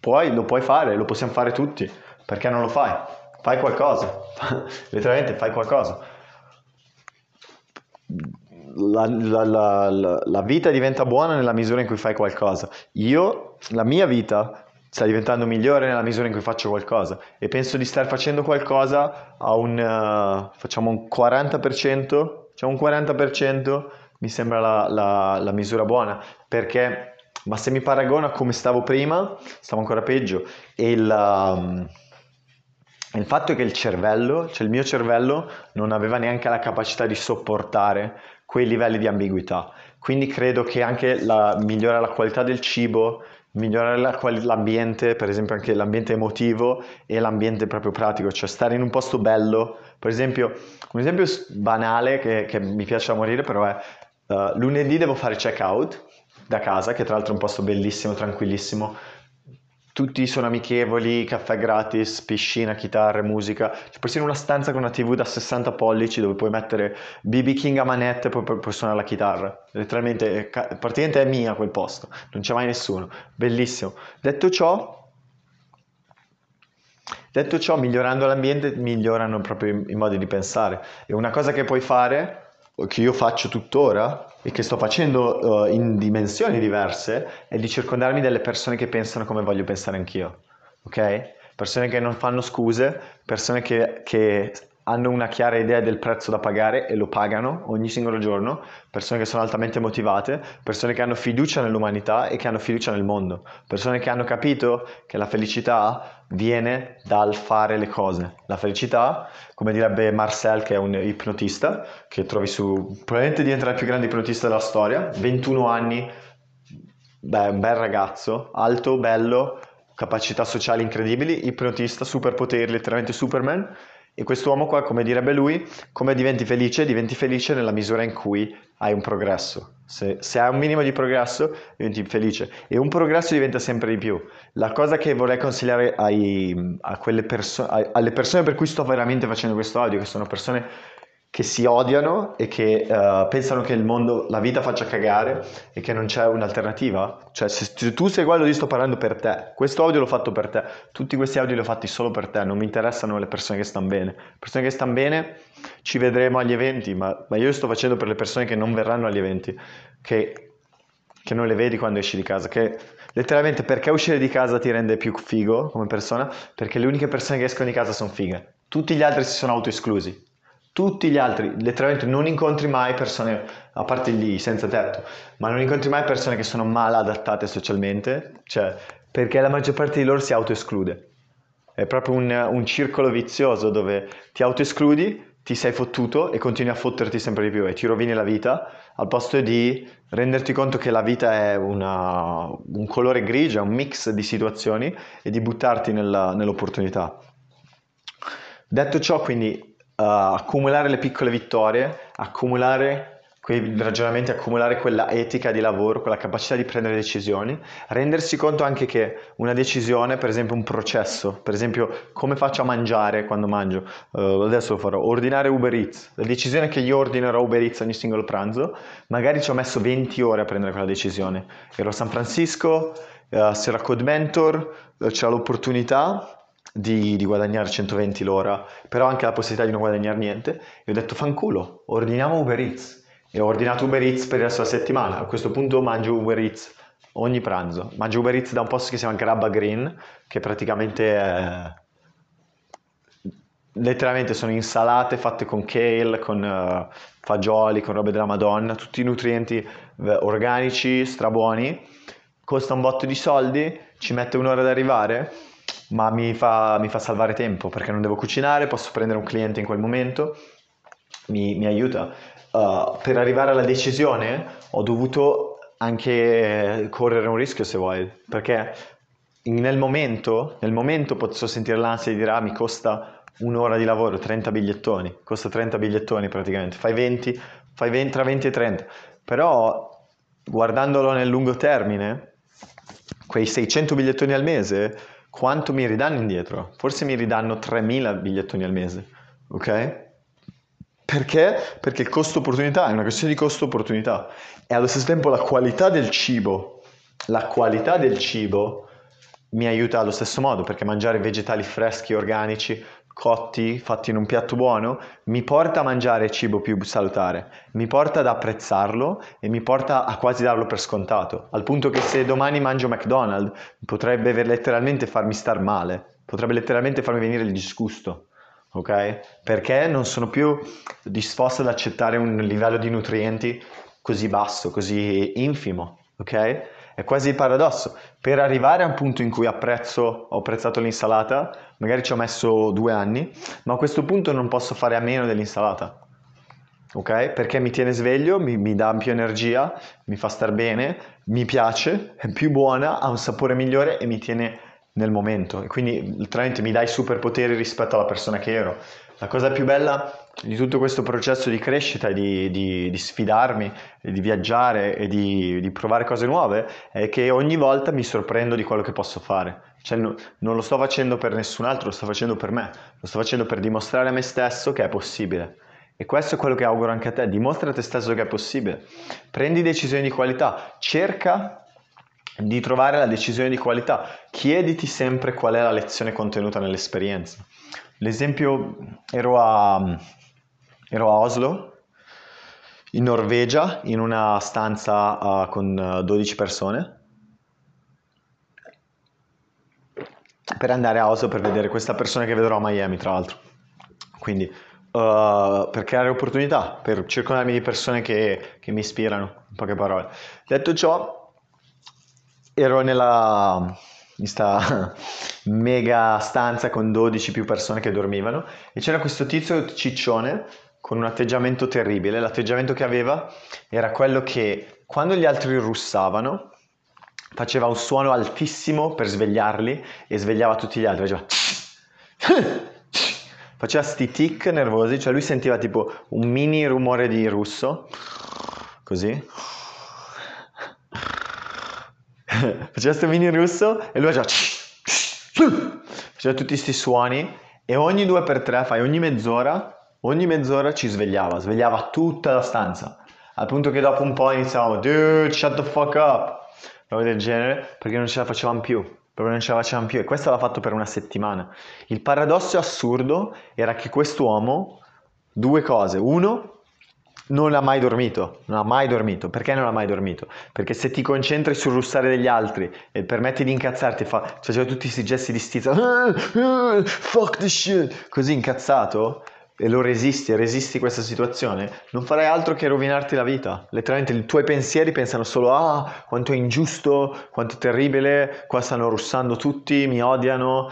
Puoi, lo puoi fare lo possiamo fare tutti. Perché non lo fai? Fai qualcosa. Letteralmente fai qualcosa la, la, la, la, vita diventa buona nella misura in cui fai qualcosa. Io, la mia vita sta diventando migliore nella misura in cui faccio qualcosa. E penso di star facendo qualcosa a un, uh, facciamo un 40%, facciamo un 40%, mi sembra la, misura buona. Perché ma se mi paragono a come stavo prima, stavo ancora peggio. E il, um, il fatto è che il cervello, cioè il mio cervello non aveva neanche la capacità di sopportare quei livelli di ambiguità. Quindi credo che anche la, migliorare la qualità del cibo, migliorare la, l'ambiente, per esempio anche l'ambiente emotivo e l'ambiente proprio pratico, cioè stare in un posto bello. Per esempio, un esempio banale che, che mi piace da morire però è uh, lunedì devo fare check out da casa, che tra l'altro è un posto bellissimo, tranquillissimo, tutti sono amichevoli, caffè gratis, piscina, chitarre, musica. C'è persino una stanza con una TV da 60 pollici dove puoi mettere BB King a manette e poi puoi suonare la chitarra. Letteralmente, praticamente è mia quel posto, non c'è mai nessuno. Bellissimo. Detto ciò, detto ciò, migliorando l'ambiente, migliorano proprio i modi di pensare. E una cosa che puoi fare che io faccio tuttora e che sto facendo uh, in dimensioni diverse è di circondarmi delle persone che pensano come voglio pensare anch'io, ok? Persone che non fanno scuse, persone che, che hanno una chiara idea del prezzo da pagare e lo pagano ogni singolo giorno, persone che sono altamente motivate, persone che hanno fiducia nell'umanità e che hanno fiducia nel mondo, persone che hanno capito che la felicità viene dal fare le cose. La felicità, come direbbe Marcel che è un ipnotista, che trovi su, probabilmente diventerà il più grande ipnotista della storia, 21 anni, beh, un bel ragazzo, alto, bello, capacità sociali incredibili, ipnotista, superpoteri, letteralmente Superman, e quest'uomo qua, come direbbe lui, come diventi felice? Diventi felice nella misura in cui hai un progresso. Se, se hai un minimo di progresso, diventi felice. E un progresso diventa sempre di più. La cosa che vorrei consigliare ai, perso- alle persone per cui sto veramente facendo questo audio, che sono persone che si odiano e che uh, pensano che il mondo, la vita faccia cagare e che non c'è un'alternativa. Cioè, se, se tu sei quello, io sto parlando per te. Questo audio l'ho fatto per te. Tutti questi audio li ho fatti solo per te. Non mi interessano le persone che stanno bene. Le persone che stanno bene ci vedremo agli eventi, ma, ma io sto facendo per le persone che non verranno agli eventi, che, che non le vedi quando esci di casa, che letteralmente perché uscire di casa ti rende più figo come persona? Perché le uniche persone che escono di casa sono fighe. Tutti gli altri si sono autoesclusi tutti gli altri, letteralmente non incontri mai persone, a parte gli senza tetto, ma non incontri mai persone che sono mal adattate socialmente, cioè perché la maggior parte di loro si autoesclude. È proprio un, un circolo vizioso dove ti autoescludi, ti sei fottuto e continui a fotterti sempre di più e ti rovini la vita al posto di renderti conto che la vita è una, un colore grigio, è un mix di situazioni e di buttarti nella, nell'opportunità. Detto ciò, quindi accumulare le piccole vittorie, accumulare quei ragionamenti, accumulare quella etica di lavoro, quella capacità di prendere decisioni, rendersi conto anche che una decisione, per esempio un processo, per esempio come faccio a mangiare quando mangio, uh, adesso lo farò, ordinare Uber Eats, la decisione che io ordinerò Uber Eats ogni singolo pranzo, magari ci ho messo 20 ore a prendere quella decisione, ero a San Francisco, uh, c'era Code Mentor, c'era l'opportunità di, di, guadagnare 120 l'ora, però anche la possibilità di non guadagnare niente, e ho detto fanculo, ordiniamo Uber Eats. E ho ordinato Uber Eats per resto della settimana. A questo punto mangio Uber Eats ogni pranzo. Mangio Uber Eats da un posto che si chiama Grabba Green, che praticamente è... letteralmente sono insalate fatte con kale, con uh, fagioli, con robe della Madonna, tutti i nutrienti uh, organici, strabuoni. Costa un botto di soldi, ci mette un'ora ad arrivare, ma mi fa, mi fa salvare tempo perché non devo cucinare, posso prendere un cliente in quel momento, mi, mi aiuta. Uh, per arrivare alla decisione ho dovuto anche correre un rischio se vuoi, perché nel momento, nel momento posso sentire l'ansia di dire ah mi costa un'ora di lavoro, 30 bigliettoni, costa 30 bigliettoni praticamente, fai 20, fai 20 tra 20 e 30, però guardandolo nel lungo termine, quei 600 bigliettoni al mese, quanto mi ridanno indietro? Forse mi ridanno 3000 bigliettoni al mese, ok? Perché? Perché il costo opportunità è una questione di costo opportunità e allo stesso tempo la qualità del cibo, la qualità del cibo mi aiuta allo stesso modo perché mangiare vegetali freschi, organici, cotti, fatti in un piatto buono, mi porta a mangiare cibo più salutare, mi porta ad apprezzarlo e mi porta a quasi darlo per scontato, al punto che se domani mangio McDonald's potrebbe letteralmente farmi star male, potrebbe letteralmente farmi venire il disgusto ok? Perché non sono più disposto ad accettare un livello di nutrienti così basso, così infimo, ok? È quasi il paradosso. Per arrivare a un punto in cui apprezzo, ho apprezzato l'insalata, magari ci ho messo due anni, ma a questo punto non posso fare a meno dell'insalata. Ok? Perché mi tiene sveglio, mi, mi dà più energia, mi fa star bene, mi piace, è più buona, ha un sapore migliore e mi tiene nel momento e quindi letteralmente mi dai superpoteri rispetto alla persona che ero. La cosa più bella di tutto questo processo di crescita di, di, di, sfidarmi, di viaggiare e di, di, provare cose nuove è che ogni volta mi sorprendo di quello che posso fare. Cioè, no, non lo sto facendo per nessun altro, lo sto facendo per me, lo sto facendo per dimostrare a me stesso che è possibile. E questo è quello che auguro anche a te, dimostra a te stesso che è possibile. Prendi decisioni di qualità, cerca di trovare la decisione di qualità. Chiediti sempre qual è la lezione contenuta nell'esperienza. L'esempio, ero a, ero a Oslo, in Norvegia, in una stanza uh, con 12 persone, per andare a Oslo per vedere questa persona che vedrò a Miami, tra l'altro. Quindi, uh, per creare opportunità, per circondarmi di persone che, che mi ispirano, in poche parole. Detto ciò, ero nella in sta mega stanza con 12 più persone che dormivano e c'era questo tizio ciccione con un atteggiamento terribile. L'atteggiamento che aveva era quello che quando gli altri russavano faceva un suono altissimo per svegliarli e svegliava tutti gli altri. Faceva, faceva sti tic nervosi, cioè lui sentiva tipo un mini rumore di russo, così faceva questo mini russo e lui faceva faceva tutti questi suoni e ogni due per tre, fai ogni mezz'ora, ogni mezz'ora ci svegliava, svegliava tutta la stanza. Al punto che dopo un po' iniziavamo, dude, shut the fuck up, roba del genere, perché non ce la facevamo più, proprio non ce la facevamo più. E questo l'ha fatto per una settimana. Il paradosso assurdo era che quest'uomo, due cose. Uno, non ha mai dormito, non ha mai dormito. Perché non ha mai dormito? Perché se ti concentri sul russare degli altri e permetti di incazzarti, fa, faceva tutti questi gesti di stizza, fuck this shit, così incazzato, e lo resisti e resisti questa situazione, non farai altro che rovinarti la vita. Letteralmente i tuoi pensieri pensano solo ah, quanto è ingiusto, quanto è terribile, qua stanno russando tutti, mi odiano,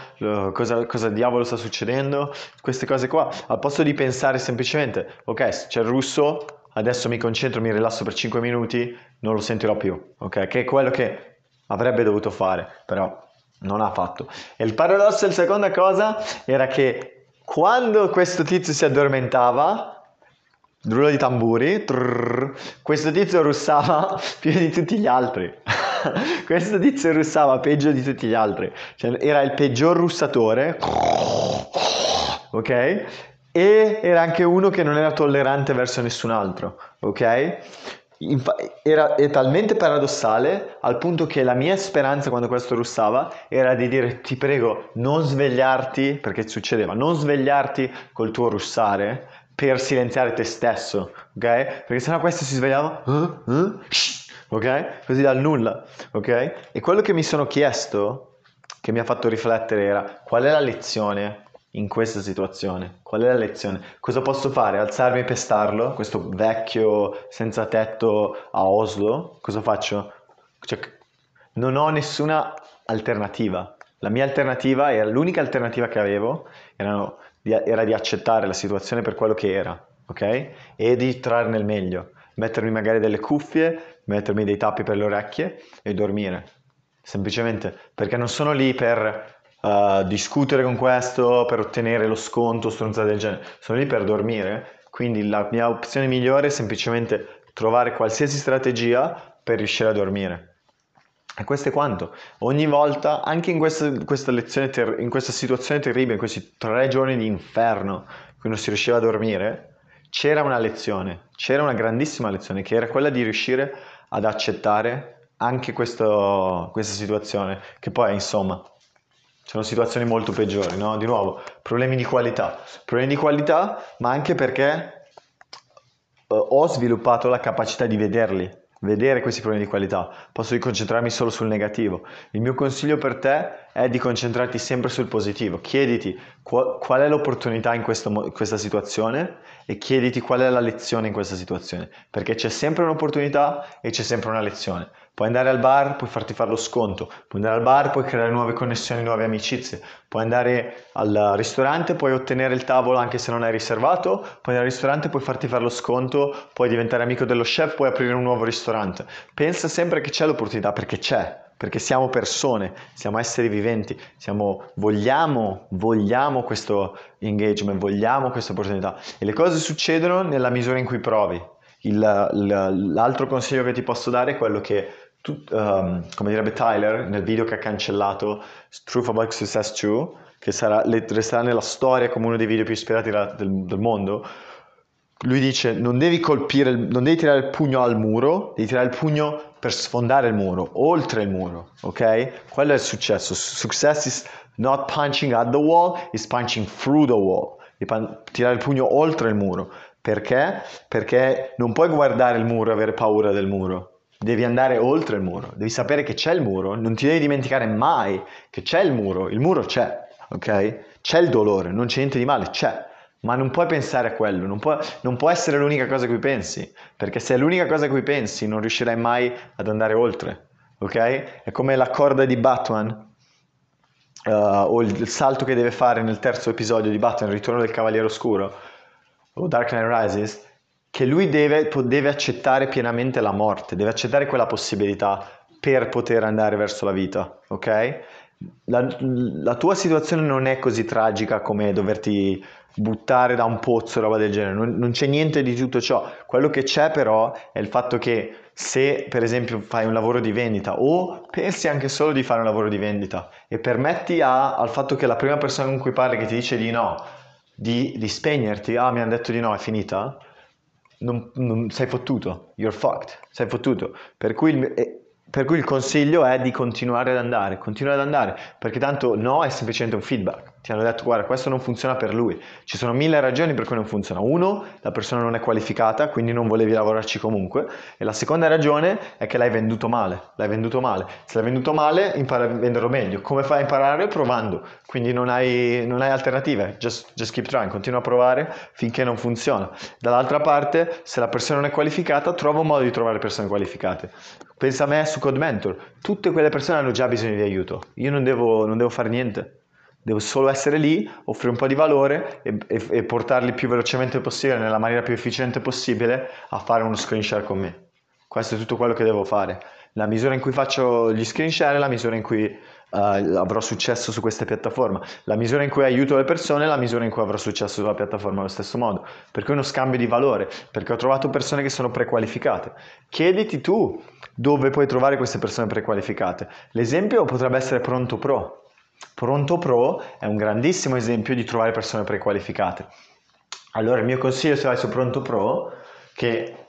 cosa, cosa diavolo sta succedendo, queste cose qua. Al posto di pensare semplicemente, ok, c'è il russo, adesso mi concentro, mi rilasso per 5 minuti, non lo sentirò più, ok? Che è quello che avrebbe dovuto fare, però non ha fatto. E il paradosso, la seconda cosa, era che quando questo tizio si addormentava, rullo di tamburi, trrr, questo tizio russava più di tutti gli altri. questo tizio russava peggio di tutti gli altri. Cioè, era il peggior russatore. Ok? E era anche uno che non era tollerante verso nessun altro. Ok? Era, è talmente paradossale al punto che la mia speranza quando questo russava era di dire ti prego non svegliarti, perché succedeva, non svegliarti col tuo russare per silenziare te stesso, ok? Perché sennò questo si svegliava, uh, uh, ok? Così dal nulla, ok? E quello che mi sono chiesto, che mi ha fatto riflettere era qual è la lezione in questa situazione? Qual è la lezione? Cosa posso fare? Alzarmi e pestarlo? Questo vecchio senza tetto a Oslo? Cosa faccio? Cioè, non ho nessuna alternativa. La mia alternativa era l'unica alternativa che avevo erano, era di accettare la situazione per quello che era, ok? E di trarne il meglio. Mettermi magari delle cuffie, mettermi dei tappi per le orecchie e dormire. Semplicemente perché non sono lì per uh, discutere con questo per ottenere lo sconto, stronzate del genere. Sono lì per dormire, quindi la mia opzione migliore è semplicemente trovare qualsiasi strategia per riuscire a dormire. E questo è quanto. Ogni volta, anche in questa, questa lezione, ter- in questa situazione terribile, in questi tre giorni di inferno, in cui non si riusciva a dormire, c'era una lezione, c'era una grandissima lezione, che era quella di riuscire ad accettare anche questo, questa situazione, che poi, insomma, sono situazioni molto peggiori, no? Di nuovo, problemi di qualità. Problemi di qualità, ma anche perché uh, ho sviluppato la capacità di vederli, vedere questi problemi di qualità. Posso concentrarmi solo sul negativo. Il mio consiglio per te è di concentrarti sempre sul positivo. Chiediti qual, è l'opportunità in, questo, questa situazione e chiediti qual è la lezione in questa situazione. Perché c'è sempre un'opportunità e c'è sempre una lezione. Puoi andare al bar, puoi farti fare lo sconto, puoi andare al bar, puoi creare nuove connessioni, nuove amicizie, puoi andare al ristorante, puoi ottenere il tavolo anche se non è riservato, puoi andare al ristorante, puoi farti fare lo sconto, puoi diventare amico dello chef, puoi aprire un nuovo ristorante. Pensa sempre che c'è l'opportunità perché c'è, perché siamo persone, siamo esseri viventi, siamo, vogliamo, vogliamo questo engagement, vogliamo questa opportunità e le cose succedono nella misura in cui provi. Il, l'altro consiglio che ti posso dare è quello che tu, um, come direbbe Tyler nel video che ha cancellato Truth About Success 2 che sarà, resterà nella storia come uno dei video più ispirati del, del mondo lui dice non devi colpire, non devi tirare il pugno al muro, devi tirare il pugno per sfondare il muro, oltre il muro, ok? Quello è il successo. Success is not punching at the wall, is punching through the wall. Devi tirare il pugno oltre il muro. Perché? Perché non puoi guardare il muro e avere paura del muro devi andare oltre il muro, devi sapere che c'è il muro, non ti devi dimenticare mai che c'è il muro, il muro c'è, ok? C'è il dolore, non c'è niente di male, c'è, ma non puoi pensare a quello, non può, non può essere l'unica cosa a cui pensi, perché se è l'unica cosa a cui pensi non riuscirai mai ad andare oltre, ok? È come la corda di Batman, uh, o il salto che deve fare nel terzo episodio di Batman, il ritorno del Cavaliere Oscuro, o Dark Knight Rises, che lui deve, deve accettare pienamente la morte, deve accettare quella possibilità per poter andare verso la vita, ok? La, la, tua situazione non è così tragica come doverti buttare da un pozzo roba del genere, non, non, c'è niente di tutto ciò. Quello che c'è però è il fatto che se per esempio fai un lavoro di vendita o pensi anche solo di fare un lavoro di vendita e permetti a, al fatto che la prima persona con cui parli che ti dice di no, di, di spegnerti, ah mi hanno detto di no, è finita, non, non, sei fottuto, you're fucked, sei fottuto. Per cui, il, per cui il consiglio è di continuare ad andare, continuare ad andare, perché tanto no è semplicemente un feedback ti hanno detto guarda questo non funziona per lui. Ci sono mille ragioni per cui non funziona. Uno, la persona non è qualificata, quindi non volevi lavorarci comunque. E la seconda ragione è che l'hai venduto male. L'hai venduto male. Se l'hai venduto male, impara a venderlo meglio. Come fai a imparare? Provando. Quindi non hai, non hai alternative. Just, just keep trying. Continua a provare finché non funziona. Dall'altra parte, se la persona non è qualificata, trova un modo di trovare persone qualificate. Pensa a me su Code Mentor. Tutte quelle persone hanno già bisogno di aiuto. Io non devo, non devo fare niente. Devo solo essere lì, offrire un po' di valore e, e, e portarli più velocemente possibile, nella maniera più efficiente possibile, a fare uno screen share con me. Questo è tutto quello che devo fare. La misura in cui faccio gli screen share la misura in cui uh, avrò successo su queste piattaforme. La misura in cui aiuto le persone è la misura in cui avrò successo sulla piattaforma allo stesso modo. Perché è uno scambio di valore, perché ho trovato persone che sono prequalificate. Chiediti tu dove puoi trovare queste persone prequalificate. L'esempio potrebbe essere Pronto Pro. Pronto Pro è un grandissimo esempio di trovare persone prequalificate. Allora il mio consiglio se vai su Pronto Pro, che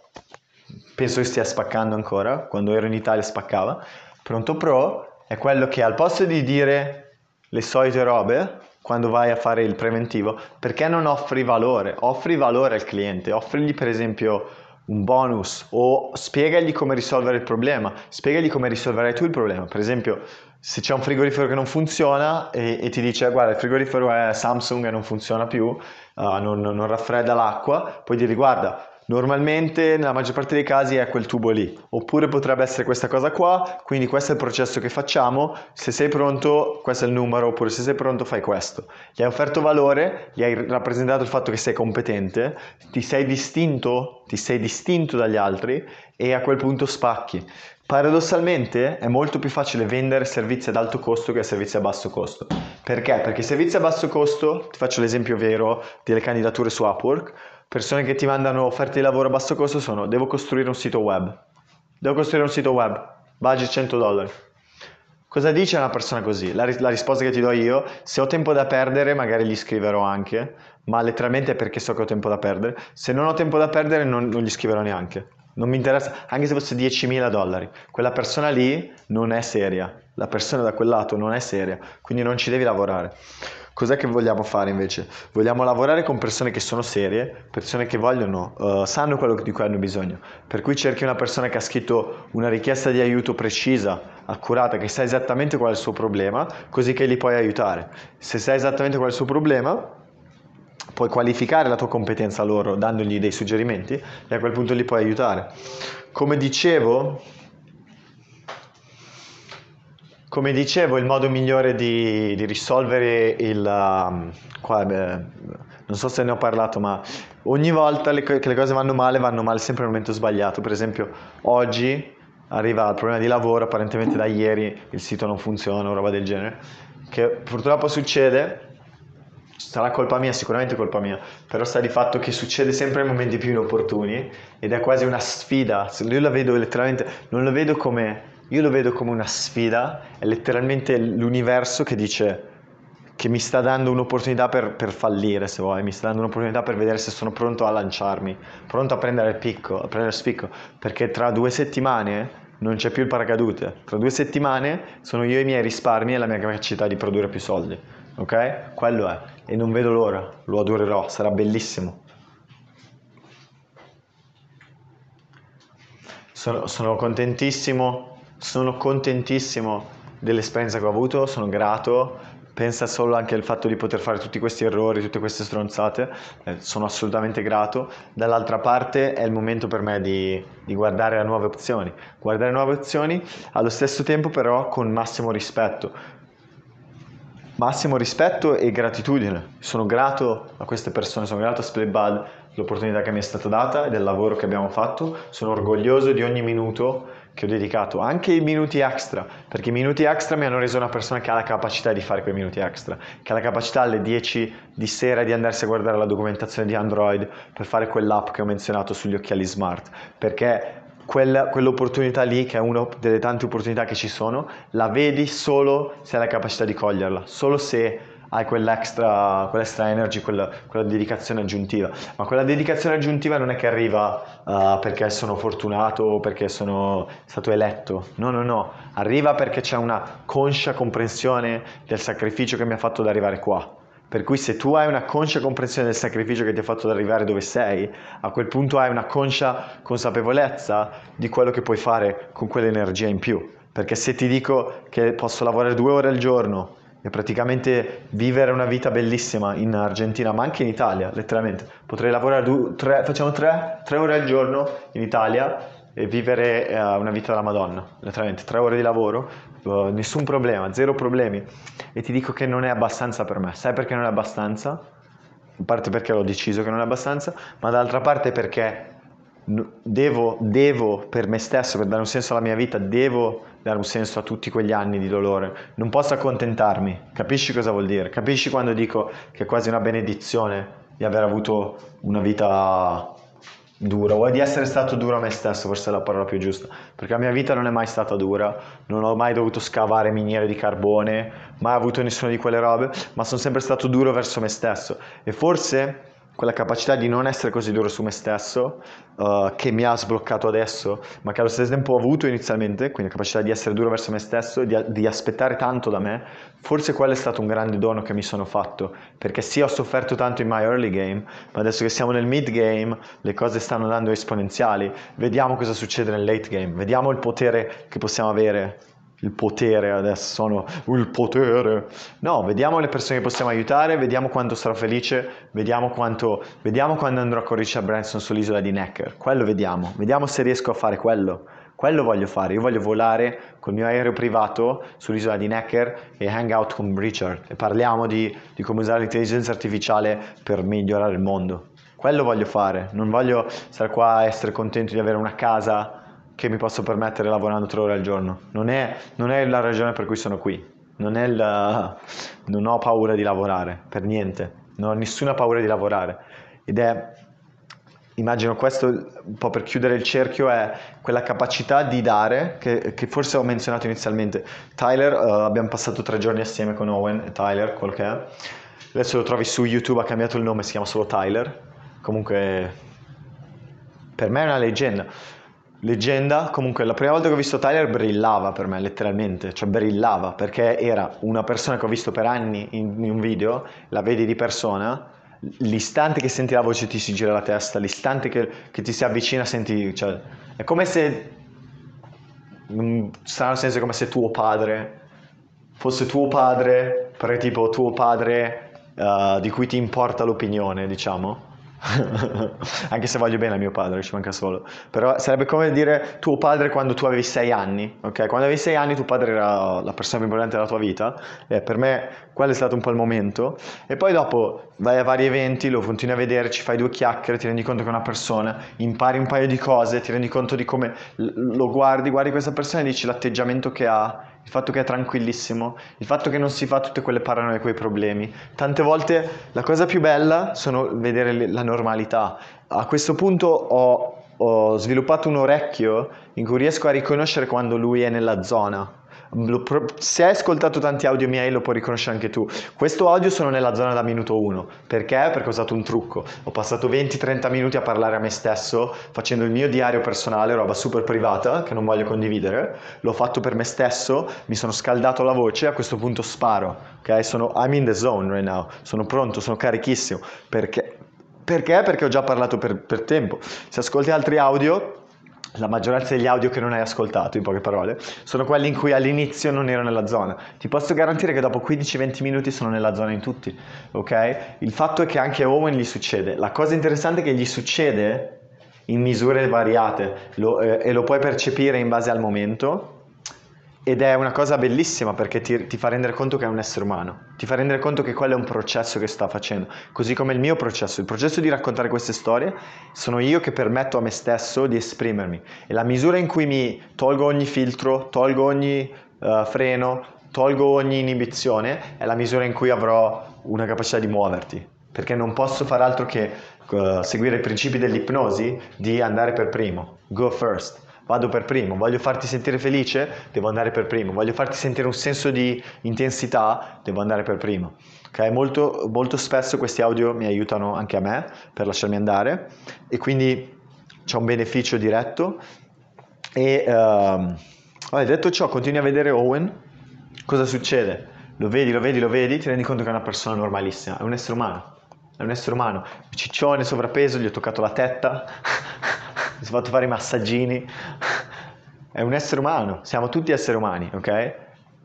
penso che stia spaccando ancora, quando ero in Italia spaccava. Pronto Pro è quello che al posto di dire le solite robe, quando vai a fare il preventivo, perché non offri valore? Offri valore al cliente, offrigli per esempio un bonus o spiegagli come risolvere il problema, spiegagli come risolverai tu il problema. Per esempio, se c'è un frigorifero che non funziona e, e ti dice guarda il frigorifero è Samsung e non funziona più, uh, non, non raffredda l'acqua, puoi dire guarda Normalmente nella maggior parte dei casi è quel tubo lì, oppure potrebbe essere questa cosa qua, quindi questo è il processo che facciamo, se sei pronto questo è il numero, oppure se sei pronto fai questo. Gli hai offerto valore, gli hai rappresentato il fatto che sei competente, ti sei distinto, ti sei distinto dagli altri e a quel punto spacchi. Paradossalmente è molto più facile vendere servizi ad alto costo che servizi a basso costo. Perché? Perché i servizi a basso costo, ti faccio l'esempio vero delle candidature su Upwork, persone che ti mandano offerte di lavoro a basso costo sono devo costruire un sito web, devo costruire un sito web, budget 100 dollari. Cosa dice una persona così? La, la, risposta che ti do io, se ho tempo da perdere magari gli scriverò anche, ma letteralmente è perché so che ho tempo da perdere, se non ho tempo da perdere non, non gli scriverò neanche. Non mi interessa, anche se fosse 10.000 dollari, quella persona lì non è seria, la persona da quel lato non è seria, quindi non ci devi lavorare. Cos'è che vogliamo fare invece? Vogliamo lavorare con persone che sono serie, persone che vogliono, uh, sanno quello di cui hanno bisogno. Per cui cerchi una persona che ha scritto una richiesta di aiuto precisa, accurata, che sa esattamente qual è il suo problema, così che li puoi aiutare. Se sai esattamente qual è il suo problema, puoi qualificare la tua competenza loro dandogli dei suggerimenti e a quel punto li puoi aiutare. Come dicevo, come dicevo, il modo migliore di, di risolvere il... Um, qua, beh, non so se ne ho parlato, ma ogni volta le, che le cose vanno male, vanno male sempre nel momento sbagliato. Per esempio, oggi arriva il problema di lavoro, apparentemente da ieri il sito non funziona o roba del genere, che purtroppo succede, sarà colpa mia, sicuramente colpa mia, però sta di fatto che succede sempre nei momenti più inopportuni ed è quasi una sfida. Io la vedo letteralmente, non lo vedo come io lo vedo come una sfida, è letteralmente l'universo che dice che mi sta dando un'opportunità per, per, fallire, se vuoi, mi sta dando un'opportunità per vedere se sono pronto a lanciarmi, pronto a prendere il picco, a prendere spicco, perché tra due settimane non c'è più il paracadute, tra due settimane sono io i miei risparmi e la mia capacità di produrre più soldi, ok? Quello è, e non vedo l'ora, lo adorerò, sarà bellissimo. Sono, sono contentissimo sono contentissimo dell'esperienza che ho avuto, sono grato, pensa solo anche al fatto di poter fare tutti questi errori, tutte queste stronzate, eh, sono assolutamente grato. Dall'altra parte è il momento per me di, di, guardare a nuove opzioni, guardare nuove opzioni allo stesso tempo però con massimo rispetto. Massimo rispetto e gratitudine. Sono grato a queste persone, sono grato a Splitbud l'opportunità che mi è stata data e del lavoro che abbiamo fatto. Sono orgoglioso di ogni minuto che ho dedicato, anche i minuti extra, perché i minuti extra mi hanno reso una persona che ha la capacità di fare quei minuti extra, che ha la capacità alle 10 di sera di andarsi a guardare la documentazione di Android per fare quell'app che ho menzionato sugli occhiali smart, perché quella, quell'opportunità lì, che è una delle tante opportunità che ci sono, la vedi solo se hai la capacità di coglierla, solo se hai quell'extra, quell'extra energy, quella, quella, dedicazione aggiuntiva. Ma quella dedicazione aggiuntiva non è che arriva uh, perché sono fortunato o perché sono stato eletto. No, no, no. Arriva perché c'è una conscia comprensione del sacrificio che mi ha fatto ad arrivare qua. Per cui se tu hai una conscia comprensione del sacrificio che ti ha fatto arrivare dove sei, a quel punto hai una conscia consapevolezza di quello che puoi fare con quell'energia in più. Perché se ti dico che posso lavorare due ore al giorno e praticamente vivere una vita bellissima in Argentina, ma anche in Italia, letteralmente. Potrei lavorare, due, tre, facciamo tre, tre, ore al giorno in Italia e vivere eh, una vita della Madonna, letteralmente, tre ore di lavoro, uh, nessun problema, zero problemi. E ti dico che non è abbastanza per me. Sai perché non è abbastanza? In parte perché l'ho deciso che non è abbastanza, ma dall'altra parte perché devo, devo per me stesso, per dare un senso alla mia vita, devo dare un senso a tutti quegli anni di dolore. Non posso accontentarmi. Capisci cosa vuol dire? Capisci quando dico che è quasi una benedizione di aver avuto una vita dura o di essere stato duro a me stesso, forse è la parola più giusta, perché la mia vita non è mai stata dura, non ho mai dovuto scavare miniere di carbone, mai avuto nessuna di quelle robe, ma sono sempre stato duro verso me stesso. E forse quella capacità di non essere così duro su me stesso, uh, che mi ha sbloccato adesso, ma che allo stesso tempo ho avuto inizialmente, quindi la capacità di essere duro verso me stesso, di, di, aspettare tanto da me, forse quello è stato un grande dono che mi sono fatto, perché sì ho sofferto tanto in my early game, ma adesso che siamo nel mid game le cose stanno andando esponenziali, vediamo cosa succede nel late game, vediamo il potere che possiamo avere il potere adesso sono il potere. No vediamo le persone che possiamo aiutare vediamo quanto sarò felice vediamo quanto vediamo quando andrò con Richard Branson sull'isola di Necker. Quello vediamo vediamo se riesco a fare quello. Quello voglio fare. Io voglio volare col mio aereo privato sull'isola di Necker e hang out con Richard e parliamo di, di come usare l'intelligenza artificiale per migliorare il mondo. Quello voglio fare. Non voglio stare qua a essere contento di avere una casa che mi posso permettere lavorando tre ore al giorno. Non è, non è la ragione per cui sono qui. Non, il, non ho paura di lavorare, per niente. Non ho nessuna paura di lavorare. Ed è, immagino questo, un po' per chiudere il cerchio, è quella capacità di dare, che, che forse ho menzionato inizialmente. Tyler, uh, abbiamo passato tre giorni assieme con Owen e Tyler, quel che è. Adesso lo trovi su YouTube, ha cambiato il nome, si chiama solo Tyler. Comunque, per me è una leggenda leggenda, comunque la prima volta che ho visto Tyler brillava per me letteralmente, cioè brillava perché era una persona che ho visto per anni in, in un video, la vedi di persona, l'istante che senti la voce ti si gira la testa, l'istante che, che ti si avvicina senti, cioè è come se, in strano senso è come se tuo padre fosse tuo padre, però è tipo tuo padre uh, di cui ti importa l'opinione, diciamo anche se voglio bene a mio padre, ci manca solo. Però sarebbe come dire tuo padre quando tu avevi sei anni, ok? Quando avevi sei anni tuo padre era la persona più importante della tua vita e per me quello è stato un po' il momento. E poi dopo vai a vari eventi, lo continui a vedere, ci fai due chiacchiere, ti rendi conto che è una persona, impari un paio di cose, ti rendi conto di come lo guardi, guardi questa persona e dici l'atteggiamento che ha, il fatto che è tranquillissimo, il fatto che non si fa tutte quelle paranoie, quei problemi. Tante volte la cosa più bella sono vedere la normalità. A questo punto ho, ho sviluppato un orecchio in cui riesco a riconoscere quando lui è nella zona se hai ascoltato tanti audio miei lo puoi riconoscere anche tu. Questo audio sono nella zona da minuto 1. Perché? Perché ho usato un trucco. Ho passato 20-30 minuti a parlare a me stesso facendo il mio diario personale, roba super privata che non voglio condividere. L'ho fatto per me stesso, mi sono scaldato la voce, a questo punto sparo. Ok? Sono I'm in the zone right now. Sono pronto, sono carichissimo. Perché? Perché? Perché ho già parlato per, per tempo. Se ascolti altri audio la maggioranza degli audio che non hai ascoltato, in poche parole, sono quelli in cui all'inizio non ero nella zona. Ti posso garantire che dopo 15-20 minuti sono nella zona in tutti, ok? Il fatto è che anche a Owen gli succede. La cosa interessante è che gli succede in misure variate lo, eh, e lo puoi percepire in base al momento ed è una cosa bellissima perché ti, ti, fa rendere conto che è un essere umano, ti fa rendere conto che quello è un processo che sta facendo, così come il mio processo, il processo di raccontare queste storie, sono io che permetto a me stesso di esprimermi. E la misura in cui mi tolgo ogni filtro, tolgo ogni uh, freno, tolgo ogni inibizione, è la misura in cui avrò una capacità di muoverti, perché non posso fare altro che uh, seguire i principi dell'ipnosi di andare per primo, go first vado per primo, voglio farti sentire felice, devo andare per primo, voglio farti sentire un senso di intensità, devo andare per primo. Okay? Molto, molto spesso questi audio mi aiutano anche a me per lasciarmi andare e quindi c'è un beneficio diretto. E uh, vabbè, detto ciò, continui a vedere Owen, cosa succede? Lo vedi, lo vedi, lo vedi, ti rendi conto che è una persona normalissima, è un essere umano. È un essere umano, ciccione, sovrappeso, gli ho toccato la tetta, mi sono fatto fare i massaggini. È un essere umano, siamo tutti esseri umani, ok?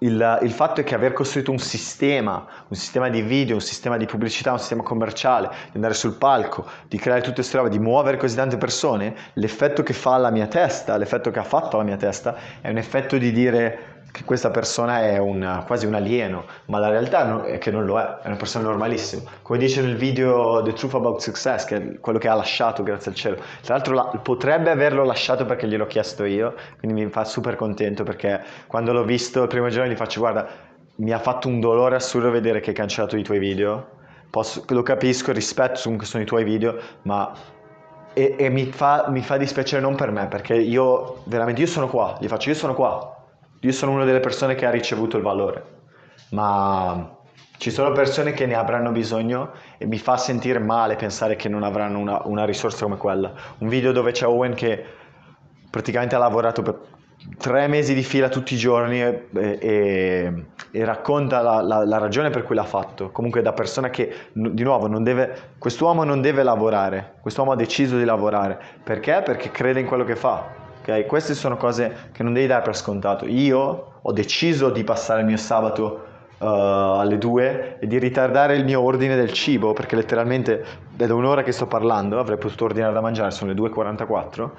Il, il, fatto è che aver costruito un sistema, un sistema di video, un sistema di pubblicità, un sistema commerciale, di andare sul palco, di creare tutte queste robe, di muovere così tante persone, l'effetto che fa alla mia testa, l'effetto che ha fatto alla mia testa, è un effetto di dire che questa persona è un, quasi un alieno, ma la realtà è che non lo è, è una persona normalissima. Come dice nel video The Truth About Success, che è quello che ha lasciato, grazie al cielo. Tra l'altro la, potrebbe averlo lasciato perché gliel'ho chiesto io, quindi mi fa super contento perché quando l'ho visto il primo giorno gli faccio guarda, mi ha fatto un dolore assurdo vedere che hai cancellato i tuoi video. Posso, lo capisco, rispetto comunque sono i tuoi video, ma e, e mi, fa, mi, fa, dispiacere non per me, perché io veramente io sono qua, gli faccio io sono qua, io sono una delle persone che ha ricevuto il valore, ma Ci sono persone che ne avranno bisogno e mi fa sentire male pensare che non avranno una, una risorsa come quella. Un video dove c'è Owen che praticamente ha lavorato per tre mesi di fila tutti i giorni e, e, e racconta la, la, la, ragione per cui l'ha fatto. Comunque da persona che, di nuovo, non deve, quest'uomo non deve lavorare, quest'uomo ha deciso di lavorare. Perché? Perché crede in quello che fa. Queste sono cose che non devi dare per scontato. Io ho deciso di passare il mio sabato uh, alle 2 e di ritardare il mio ordine del cibo, perché letteralmente è da un'ora che sto parlando, avrei potuto ordinare da mangiare, sono le 2.44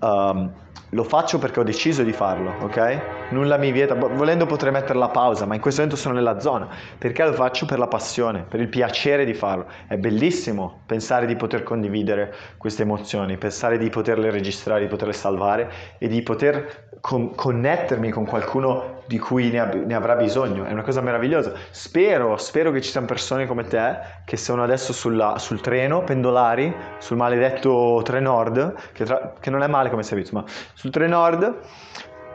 Um, lo faccio perché ho deciso di farlo, ok? Nulla mi vieta, volendo potrei mettere la pausa, ma in questo momento sono nella zona. Perché lo faccio per la passione, per il piacere di farlo. È bellissimo pensare di poter condividere queste emozioni, pensare di poterle registrare, di poterle salvare e di poter con- connettermi con qualcuno di cui ne, ab- ne, avrà bisogno. È una cosa meravigliosa. Spero, spero che ci siano persone come te che sono adesso sulla, sul treno, pendolari, sul maledetto Trenord, che, tra- che non è male come servizio, ma sul Trenord,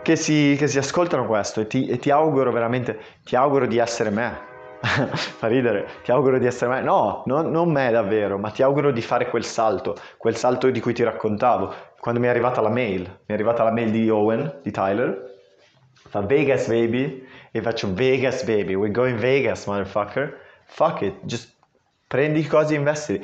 che si, che si ascoltano questo e ti, e ti auguro veramente, ti auguro di essere me. Fa ridere, ti auguro di essere me. No, non, non me davvero, ma ti auguro di fare quel salto, quel salto di cui ti raccontavo. Quando mi è arrivata la mail, mi è arrivata la mail di Owen, di Tyler, fa Vegas baby, e faccio Vegas baby, we're going Vegas motherfucker. Fuck it, just prendi cose e investi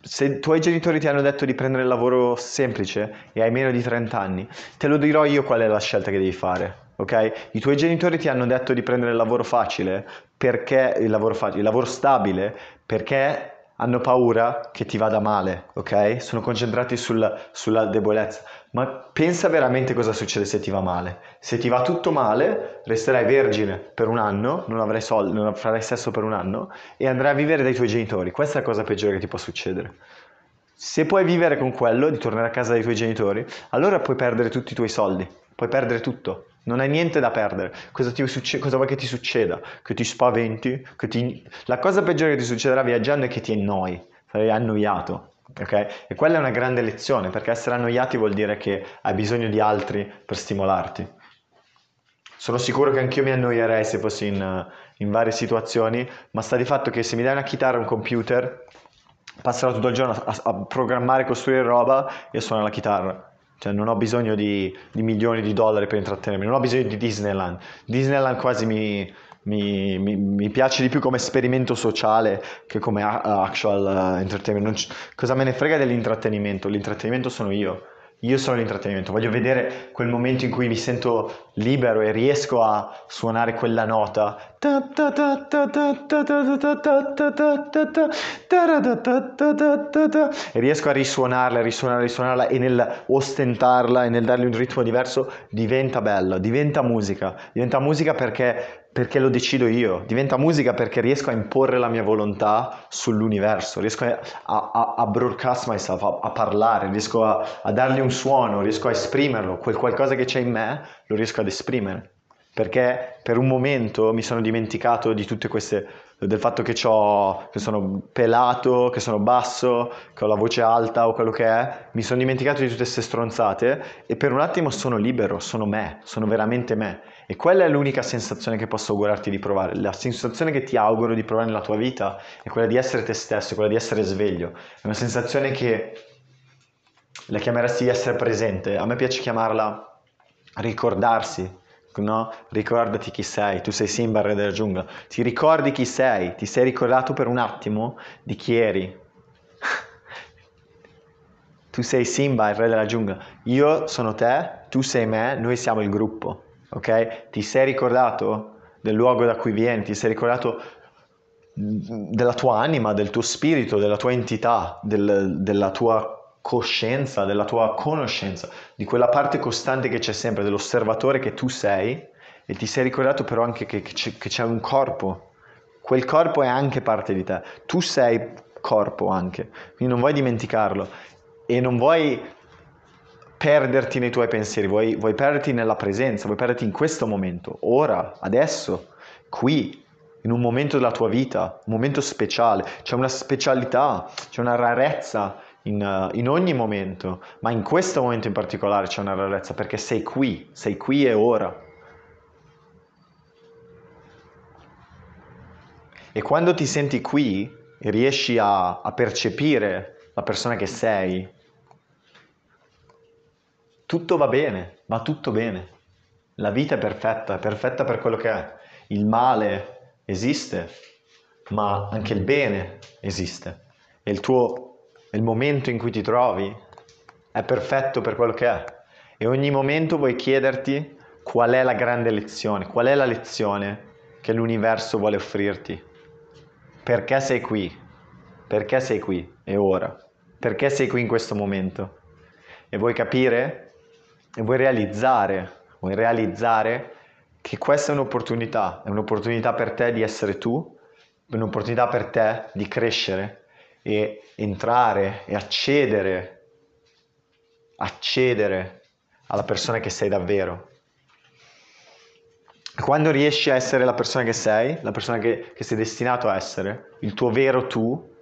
se i tuoi genitori ti hanno detto di prendere il lavoro semplice e hai meno di 30 anni, te lo dirò io qual è la scelta che devi fare. Ok? I tuoi genitori ti hanno detto di prendere il lavoro facile perché il lavoro facile, il lavoro stabile perché hanno paura che ti vada male, ok? Sono concentrati sul, sulla debolezza. Ma pensa veramente cosa succede se ti va male. Se ti va tutto male, resterai vergine per un anno, non avrai soldi, non farai sesso per un anno e andrai a vivere dai tuoi genitori. Questa è la cosa peggiore che ti può succedere. Se puoi vivere con quello, di tornare a casa dai tuoi genitori, allora puoi perdere tutti i tuoi soldi, puoi perdere tutto. Non hai niente da perdere. Cosa, succe- cosa, vuoi che ti succeda? Che ti spaventi? Che ti... La cosa peggiore che ti succederà viaggiando è che ti annoi, sarai annoiato. Okay? E quella è una grande lezione, perché essere annoiati vuol dire che hai bisogno di altri per stimolarti. Sono sicuro che anch'io mi annoierei se fossi in, in varie situazioni, ma sta di fatto che se mi dai una chitarra e un computer, passerò tutto il giorno a, a programmare, costruire roba e suonare la chitarra. Cioè non ho bisogno di, di, milioni di dollari per intrattenermi, non ho bisogno di Disneyland. Disneyland quasi mi, mi, mi, mi piace di più come esperimento sociale che come actual uh, entertainment. cosa me ne frega dell'intrattenimento? L'intrattenimento sono io. Io sono l'intrattenimento, voglio vedere quel momento in cui mi sento libero e riesco a suonare quella nota e riesco a risuonarla, risuonarla, risuonarla e nel ostentarla e nel dargli un ritmo diverso diventa bello, diventa musica, diventa musica perché perché lo decido io, diventa musica perché riesco a imporre la mia volontà sull'universo, riesco a, a, a broadcast myself, a, a parlare, riesco a, a, dargli un suono, riesco a esprimerlo, quel qualcosa che c'è in me lo riesco ad esprimere, perché per un momento mi sono dimenticato di tutte queste, del fatto che, che sono pelato, che sono basso, che ho la voce alta o quello che è, mi sono dimenticato di tutte queste stronzate e per un attimo sono libero, sono me, sono veramente me e quella è l'unica sensazione che posso augurarti di provare. La sensazione che ti auguro di provare nella tua vita è quella di essere te stesso, quella di essere sveglio. È una sensazione che la chiameresti di essere presente. A me piace chiamarla ricordarsi, no? Ricordati chi sei, tu sei Simba, re della giungla. Ti ricordi chi sei, ti sei ricordato per un attimo di chi eri. tu sei Simba, il re della giungla. Io sono te, tu sei me, noi siamo il gruppo ok? Ti sei ricordato del luogo da cui vieni, ti sei ricordato della tua anima, del tuo spirito, della tua entità, del, della tua coscienza, della tua conoscenza, di quella parte costante che c'è sempre, dell'osservatore che tu sei e ti sei ricordato però anche che, che, c'è, un corpo. Quel corpo è anche parte di te. Tu sei corpo anche, quindi non vuoi dimenticarlo e non vuoi perderti nei tuoi pensieri, vuoi, vuoi perderti nella presenza, vuoi perderti in questo momento, ora, adesso, qui, in un momento della tua vita, un momento speciale, c'è una specialità, c'è una rarezza in, in, ogni momento, ma in questo momento in particolare c'è una rarezza perché sei qui, sei qui e ora. E quando ti senti qui e riesci a, a percepire la persona che sei, tutto va bene, va tutto bene. La vita è perfetta, è perfetta per quello che è. Il male esiste, ma anche il bene esiste. E il tuo, il momento in cui ti trovi è perfetto per quello che è. E ogni momento vuoi chiederti qual è la grande lezione, qual è la lezione che l'universo vuole offrirti. Perché sei qui? Perché sei qui? E ora? Perché sei qui in questo momento? E vuoi capire? E vuoi realizzare? Vuoi realizzare che questa è un'opportunità, è un'opportunità per te di essere tu, un'opportunità per te di crescere e entrare e accedere accedere alla persona che sei davvero. Quando riesci a essere la persona che sei, la persona che, che sei destinato a essere, il tuo vero tu,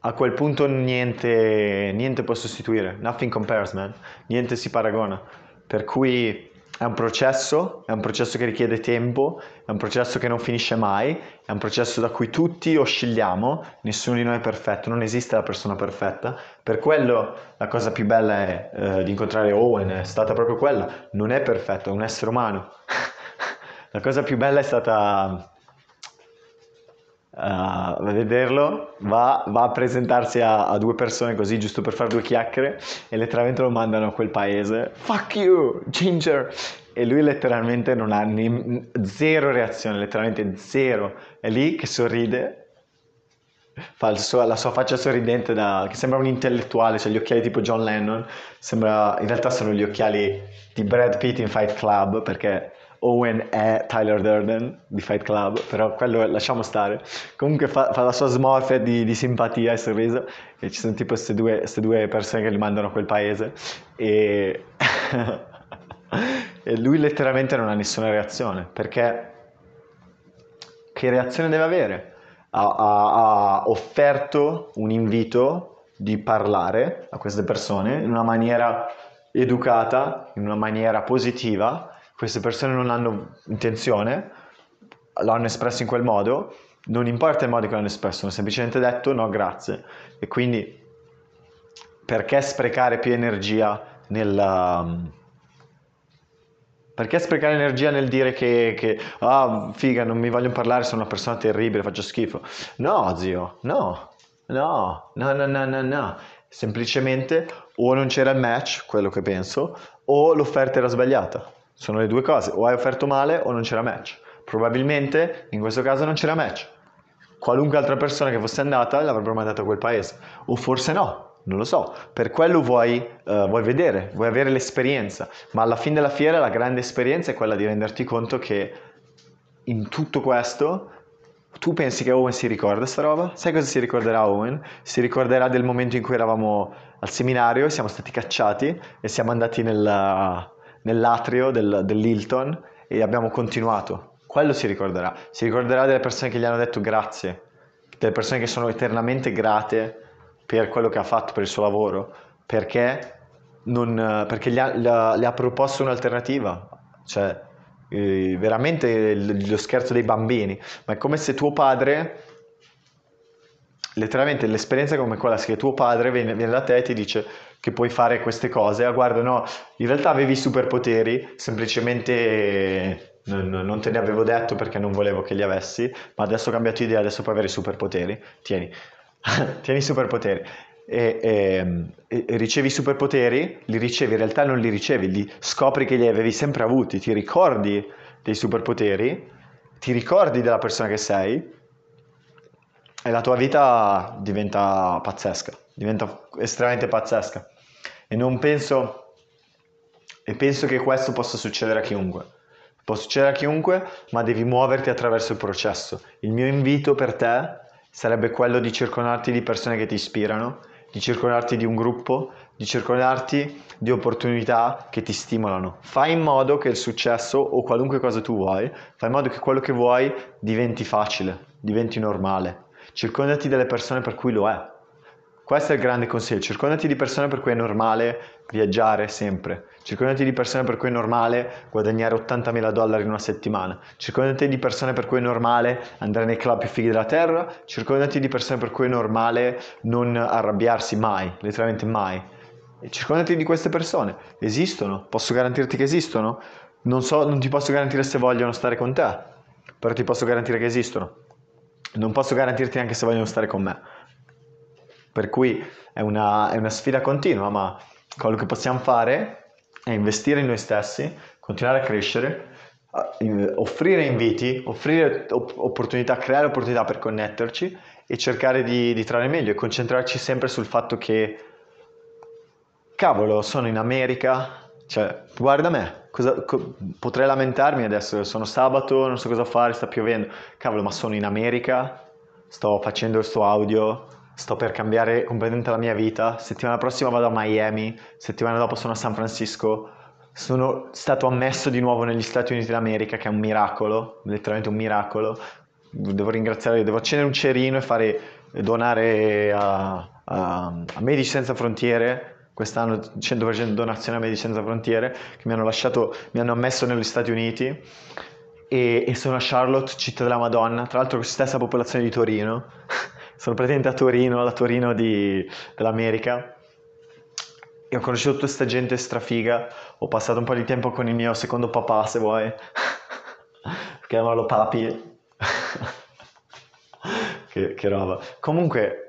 a quel punto niente, niente può sostituire, nothing compares man, niente si paragona. Per cui è un processo, è un processo che richiede tempo, è un processo che non finisce mai, è un processo da cui tutti oscilliamo, nessuno di noi è perfetto, non esiste la persona perfetta. Per quello la cosa più bella è, eh, di incontrare Owen è stata proprio quella, non è perfetto, è un essere umano. la cosa più bella è stata uh, vederlo, va, va, a presentarsi a, a, due persone così giusto per fare due chiacchiere e letteralmente lo mandano a quel paese. Fuck you, Ginger! E lui letteralmente non ha ni, zero reazione, letteralmente zero. È lì che sorride fa suo, la sua faccia sorridente da, che sembra un intellettuale, cioè gli occhiali tipo John Lennon, sembra, in realtà sono gli occhiali di Brad Pitt in Fight Club perché Owen è Tyler Durden di Fight Club, però quello lasciamo stare. Comunque fa, fa la sua smorfia di, di, simpatia e sorriso e ci sono tipo queste due, due, persone che li mandano a quel paese e... e lui letteralmente non ha nessuna reazione perché che reazione deve avere? Ha, ha, ha offerto un invito di parlare a queste persone in una maniera educata, in una maniera positiva queste persone non hanno intenzione, l'hanno espresso in quel modo, non importa il modo che l'hanno espresso, hanno semplicemente detto no grazie. E quindi perché sprecare più energia nel... Um, perché sprecare energia nel dire che, che ah, figa, non mi vogliono parlare, sono una persona terribile, faccio schifo? No, zio, no, no, no, no, no, no, no. Semplicemente o non c'era il match, quello che penso, o l'offerta era sbagliata. Sono le due cose, o hai offerto male o non c'era match. Probabilmente in questo caso non c'era match. Qualunque altra persona che fosse andata l'avrebbero mandato a quel paese. O forse no, non lo so. Per quello vuoi, uh, vuoi vedere, vuoi avere l'esperienza. Ma alla fine della fiera la grande esperienza è quella di renderti conto che in tutto questo tu pensi che Owen si ricorda sta roba? Sai cosa si ricorderà Owen? Si ricorderà del momento in cui eravamo al seminario, siamo stati cacciati e siamo andati nella, nell'atrio del, dell'Hilton e abbiamo continuato. Quello si ricorderà. Si ricorderà delle persone che gli hanno detto grazie, delle persone che sono eternamente grate per quello che ha fatto, per il suo lavoro, perché, non, perché gli, ha, le ha proposto un'alternativa. Cioè, eh, veramente lo scherzo dei bambini, ma è come se tuo padre letteralmente l'esperienza è come quella che tuo padre viene, viene, da te e ti dice che puoi fare queste cose, ah guarda no, in realtà avevi superpoteri, semplicemente non, non, te ne avevo detto perché non volevo che li avessi, ma adesso ho cambiato idea, adesso puoi avere i superpoteri, tieni, tieni i superpoteri. E, e, e, ricevi superpoteri, li ricevi, in realtà non li ricevi, li scopri che li avevi sempre avuti, ti ricordi dei superpoteri, ti ricordi della persona che sei e la tua vita diventa pazzesca, diventa estremamente pazzesca. E non penso, e penso che questo possa succedere a chiunque. Può succedere a chiunque, ma devi muoverti attraverso il processo. Il mio invito per te sarebbe quello di circondarti di persone che ti ispirano, di circondarti di un gruppo, di circondarti di opportunità che ti stimolano. Fai in modo che il successo o qualunque cosa tu vuoi, fai in modo che quello che vuoi diventi facile, diventi normale circondati delle persone per cui lo è. Questo è il grande consiglio. Circondati di persone per cui è normale viaggiare sempre. Circondati di persone per cui è normale guadagnare 80.000 dollari in una settimana. Circondati di persone per cui è normale andare nei club più fighi della terra. Circondati di persone per cui è normale non arrabbiarsi mai, letteralmente mai. E circondati di queste persone. Esistono, posso garantirti che esistono. Non, so, non ti posso garantire se vogliono stare con te, però ti posso garantire che esistono. Non posso garantirti neanche se vogliono stare con me per cui è una, è una sfida continua, ma quello che possiamo fare è investire in noi stessi, continuare a crescere, offrire inviti, offrire opportunità, creare opportunità per connetterci e cercare di, di trarre meglio e concentrarci sempre sul fatto che, cavolo, sono in America, cioè, guarda me, cosa, co- potrei lamentarmi adesso, sono sabato, non so cosa fare, sta piovendo, cavolo, ma sono in America, sto facendo questo audio, sto per cambiare completamente la mia vita, settimana prossima vado a Miami, settimana dopo sono a San Francisco, sono stato ammesso di nuovo negli Stati Uniti d'America, che è un miracolo, letteralmente un miracolo, devo ringraziare, devo accendere un cerino e fare, donare a, a, a Medici Senza Frontiere, quest'anno 100% donazione a Medici Senza Frontiere, che mi hanno lasciato, mi hanno ammesso negli Stati Uniti, e, e sono a Charlotte, città della Madonna, tra l'altro stessa popolazione di Torino, sono praticamente a Torino, la Torino di, dell'America. E ho conosciuto tutta questa gente strafiga, ho passato un po' di tempo con il mio secondo papà se vuoi, chiamarlo papi, che, che roba. Comunque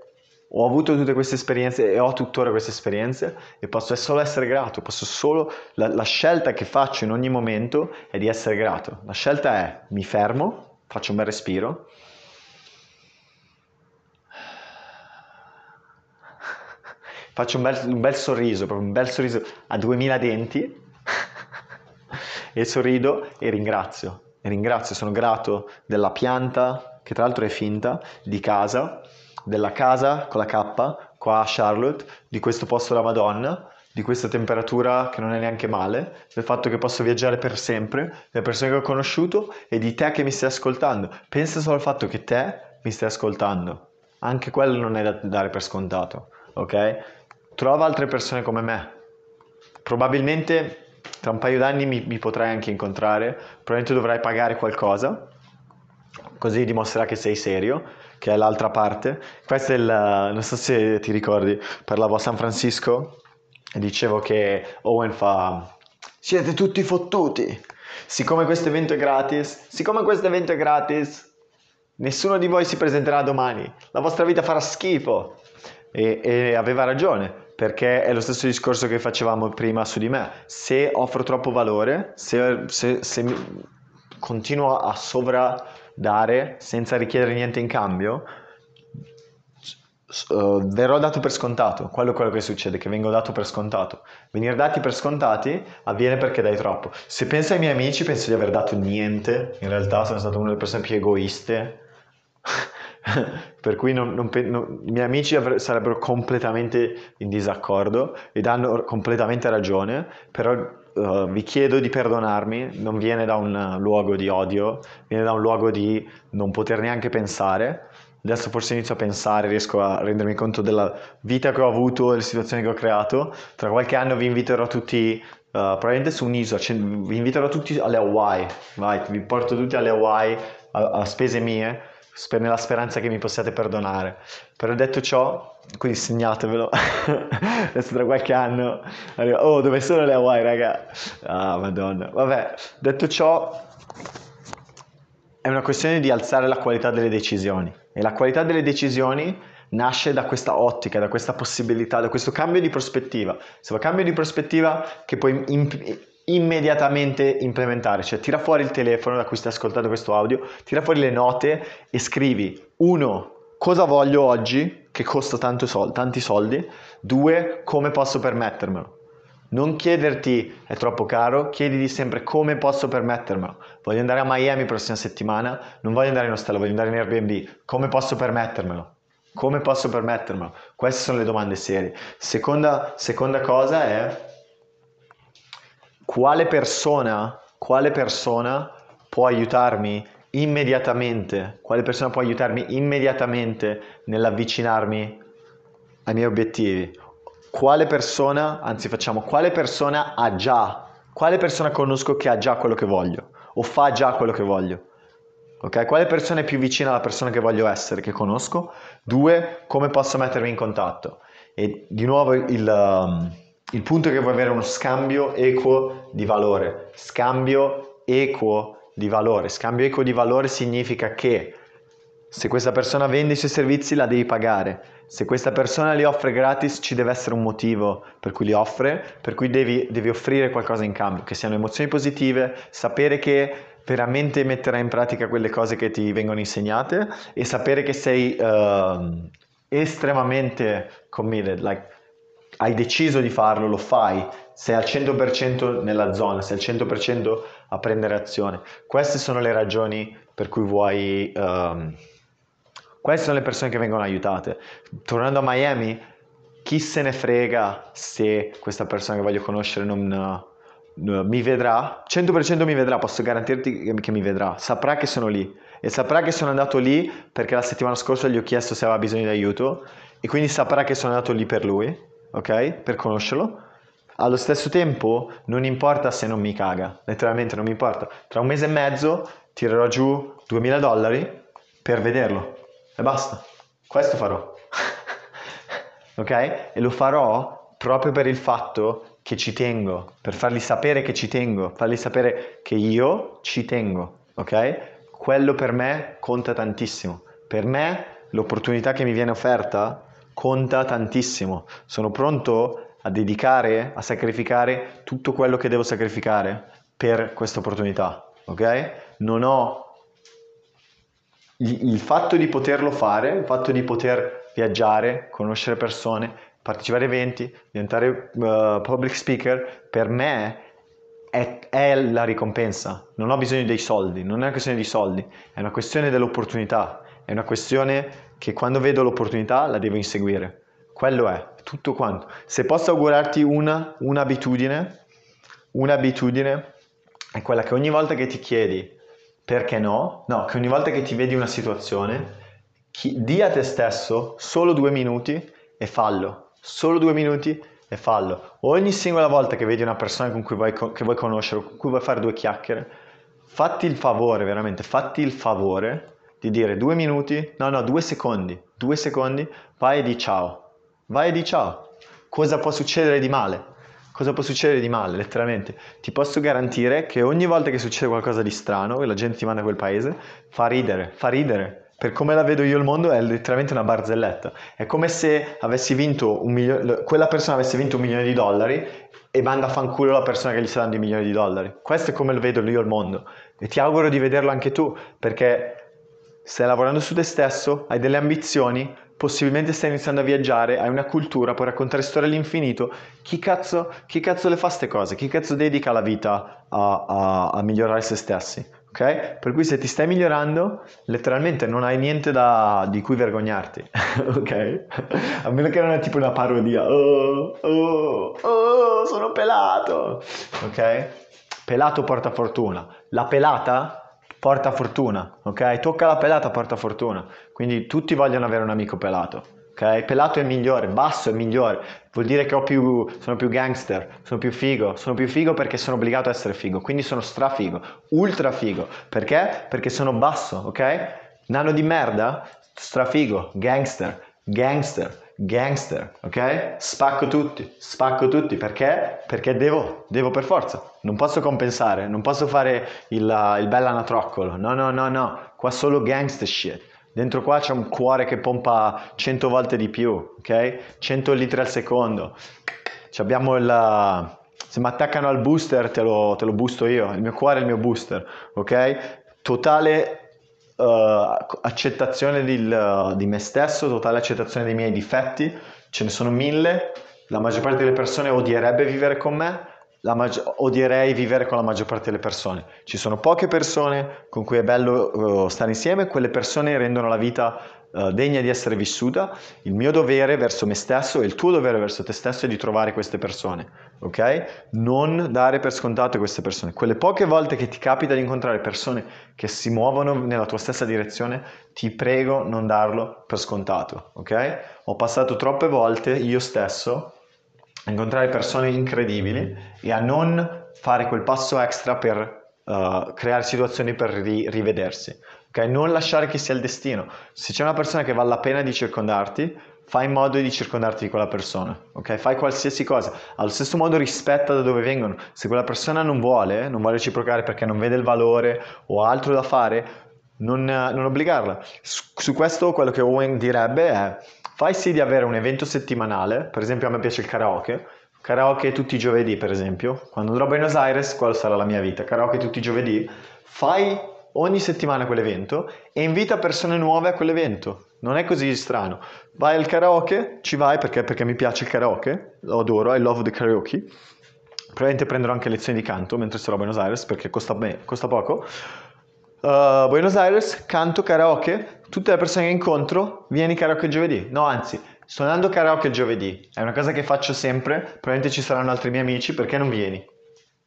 ho avuto tutte queste esperienze e ho tuttora queste esperienze e posso solo essere grato, posso solo, la, la scelta che faccio in ogni momento è di essere grato. La scelta è mi fermo, faccio un bel respiro faccio un bel, un bel sorriso, proprio un bel sorriso a 2000 denti e sorrido e ringrazio. E ringrazio, sono grato della pianta, che tra l'altro è finta, di casa, della casa con la K, qua a Charlotte, di questo posto della Madonna, di questa temperatura che non è neanche male, del fatto che posso viaggiare per sempre, delle persone che ho conosciuto e di te che mi stai ascoltando. Pensa solo al fatto che te mi stai ascoltando. Anche quello non è da dare per scontato, ok? Trova altre persone come me. Probabilmente tra un paio d'anni mi, mi potrai anche incontrare, probabilmente dovrai pagare qualcosa, così dimostrerà che sei serio, che è l'altra parte. Questo è il, non so se ti ricordi, parlavo a San Francisco e dicevo che Owen fa, siete tutti fottuti, siccome questo evento è gratis, siccome questo evento è gratis, nessuno di voi si presenterà domani, la vostra vita farà schifo. E, e aveva ragione, perché è lo stesso discorso che facevamo prima su di me. Se offro troppo valore, se, se, se continuo a sovradare senza richiedere niente in cambio, uh, verrò dato per scontato. Quello è quello che succede, che vengo dato per scontato. Venire dati per scontati avviene perché dai troppo. Se penso ai miei amici, penso di aver dato niente. In realtà sono stato una delle persone più egoiste per cui non, non, non, i miei amici avre- sarebbero completamente in disaccordo ed hanno completamente ragione, però uh, vi chiedo di perdonarmi, non viene da un luogo di odio, viene da un luogo di non poter neanche pensare. Adesso forse inizio a pensare, riesco a rendermi conto della vita che ho avuto, delle situazioni che ho creato. Tra qualche anno vi inviterò tutti Uh, probabilmente su un'isola, cioè, vi inviterò tutti alle Hawaii, vai, vi porto tutti alle Hawaii a, a spese mie nella speranza che mi possiate perdonare. Però detto ciò, quindi segnatevelo, adesso tra qualche anno, arrivo, oh dove sono le Hawaii raga? Ah madonna, vabbè, detto ciò, è una questione di alzare la qualità delle decisioni e la qualità delle decisioni nasce da questa ottica, da questa possibilità, da questo cambio di prospettiva. Se cambio di prospettiva che puoi imp- immediatamente implementare, cioè tira fuori il telefono da cui stai ascoltando questo audio, tira fuori le note e scrivi uno cosa voglio oggi che costa sol- tanti soldi, due come posso permettermelo. Non chiederti è troppo caro, chiediti sempre come posso permettermelo. Voglio andare a Miami prossima settimana, non voglio andare in ostello, voglio andare in Airbnb. Come posso permettermelo? Come posso permettermelo? Queste sono le domande serie. Seconda, seconda cosa è quale persona, quale persona può aiutarmi immediatamente, quale persona può aiutarmi immediatamente nell'avvicinarmi ai miei obiettivi, quale persona, anzi facciamo, quale persona ha già, quale persona conosco che ha già quello che voglio o fa già quello che voglio. Ok? Quale persona è più vicina alla persona che voglio essere, che conosco? Due, come posso mettermi in contatto? E di nuovo il, um, il punto è che vuoi avere uno scambio equo di valore. Scambio equo di valore. Scambio equo di valore significa che se questa persona vende i suoi servizi la devi pagare. Se questa persona li offre gratis ci deve essere un motivo per cui li offre, per cui devi, devi offrire qualcosa in cambio, che siano emozioni positive, sapere che veramente metterai in pratica quelle cose che ti vengono insegnate e sapere che sei uh, estremamente committed, like hai deciso di farlo, lo fai, sei al 100% nella zona, sei al 100% a prendere azione. Queste sono le ragioni per cui vuoi... Um, queste sono le persone che vengono aiutate. Tornando a Miami, chi se ne frega se questa persona che voglio conoscere non, uh, mi vedrà? 100% mi vedrà, posso garantirti che mi vedrà. Saprà che sono lì e saprà che sono andato lì perché la settimana scorsa gli ho chiesto se aveva bisogno di aiuto e quindi saprà che sono andato lì per lui, ok? Per conoscerlo. Allo stesso tempo non importa se non mi caga, letteralmente non mi importa. Tra un mese e mezzo tirerò giù 2000 dollari per vederlo e basta. Questo farò. ok? E lo farò proprio per il fatto che ci tengo, per fargli sapere che ci tengo, fargli sapere che io ci tengo, ok? quello per me conta tantissimo. Per me l'opportunità che mi viene offerta conta tantissimo. Sono pronto a dedicare, a sacrificare tutto quello che devo sacrificare per questa opportunità, ok? Non ho il fatto di poterlo fare, il fatto di poter viaggiare, conoscere persone, partecipare a eventi, diventare uh, public speaker, per me è, è, la ricompensa. Non ho bisogno dei soldi, non è una questione di soldi, è una questione dell'opportunità, è una questione che quando vedo l'opportunità la devo inseguire. Quello è, tutto quanto. Se posso augurarti una, un'abitudine, un'abitudine è quella che ogni volta che ti chiedi perché no, no, che ogni volta che ti vedi una situazione, chi, di a te stesso solo due minuti e fallo, solo due minuti e fallo. Ogni singola volta che vedi una persona con cui vuoi, che vuoi conoscere, con cui vuoi fare due chiacchiere, fatti il favore, veramente, fatti il favore di dire due minuti, no, no, due secondi, due secondi, vai e di ciao, vai e di ciao. Cosa può succedere di male? Cosa può succedere di male, letteralmente? Ti posso garantire che ogni volta che succede qualcosa di strano e la gente ti manda a quel paese, fa ridere, fa ridere per come la vedo io il mondo è letteralmente una barzelletta. È come se avessi vinto un milione, quella persona avesse vinto un milione di dollari e manda a fanculo la persona che gli sta dando i milioni di dollari. Questo è come lo vedo io il mondo. E ti auguro di vederlo anche tu, perché stai lavorando su te stesso, hai delle ambizioni, possibilmente stai iniziando a viaggiare, hai una cultura, puoi raccontare storie all'infinito. Chi cazzo, chi cazzo le fa queste cose? Chi cazzo dedica la vita a, a, a migliorare se stessi? ok? Per cui se ti stai migliorando, letteralmente non hai niente da, di cui vergognarti, ok? A meno che non è tipo una parodia, oh, oh, oh, sono pelato, ok? Pelato porta fortuna, la pelata porta fortuna, ok? Tocca la pelata porta fortuna, quindi tutti vogliono avere un amico pelato ok? Pelato è migliore, basso è migliore, vuol dire che più, sono più gangster, sono più figo, sono più figo perché sono obbligato a essere figo, quindi sono strafigo, ultra figo, perché? Perché sono basso, ok? Nano di merda, strafigo, gangster, gangster, gangster, ok? Spacco tutti, spacco tutti, perché? Perché devo, devo per forza, non posso compensare, non posso fare il, il bell'anatroccolo, no, no, no, no, qua solo gangster shit. Dentro qua c'è un cuore che pompa 100 volte di più, ok? 100 litri al secondo. Ci abbiamo il... Se mi attaccano al booster te lo, te lo boosto io, il mio cuore è il mio booster, ok? Totale uh, accettazione di, di me stesso, totale accettazione dei miei difetti, ce ne sono mille, la maggior parte delle persone odierebbe vivere con me, maggi- odierei vivere con la maggior parte delle persone. Ci sono poche persone con cui è bello uh, stare insieme, quelle persone rendono la vita uh, degna di essere vissuta, il mio dovere verso me stesso e il tuo dovere verso te stesso è di trovare queste persone, ok? Non dare per scontate queste persone. Quelle poche volte che ti capita di incontrare persone che si muovono nella tua stessa direzione, ti prego non darlo per scontato, ok? Ho passato troppe volte io stesso a incontrare persone incredibili e a non fare quel passo extra per uh, creare situazioni per ri- rivedersi. Okay? Non lasciare che sia il destino. Se c'è una persona che vale la pena di circondarti, fai in modo di circondarti di quella persona, ok? Fai qualsiasi cosa. Allo stesso modo rispetta da dove vengono. Se quella persona non vuole, non vuole reciprocare perché non vede il valore o ha altro da fare, non, non obbligarla. Su, su, questo quello che Owen direbbe è fai sì di avere un evento settimanale, per esempio a me piace il karaoke, karaoke tutti i giovedì per esempio, quando andrò a Buenos Aires quella sarà la mia vita, karaoke tutti i giovedì, fai ogni settimana quell'evento e invita persone nuove a quell'evento, non è così strano, vai al karaoke, ci vai perché, perché mi piace il karaoke, lo adoro, I love the karaoke, probabilmente prenderò anche lezioni di canto mentre sarò a Buenos Aires perché costa, beh, costa poco, uh, Buenos Aires, canto karaoke, tutte le persone che incontro, vieni karaoke giovedì, no anzi, Suonando karaoke il giovedì è una cosa che faccio sempre, probabilmente ci saranno altri miei amici, perché non vieni?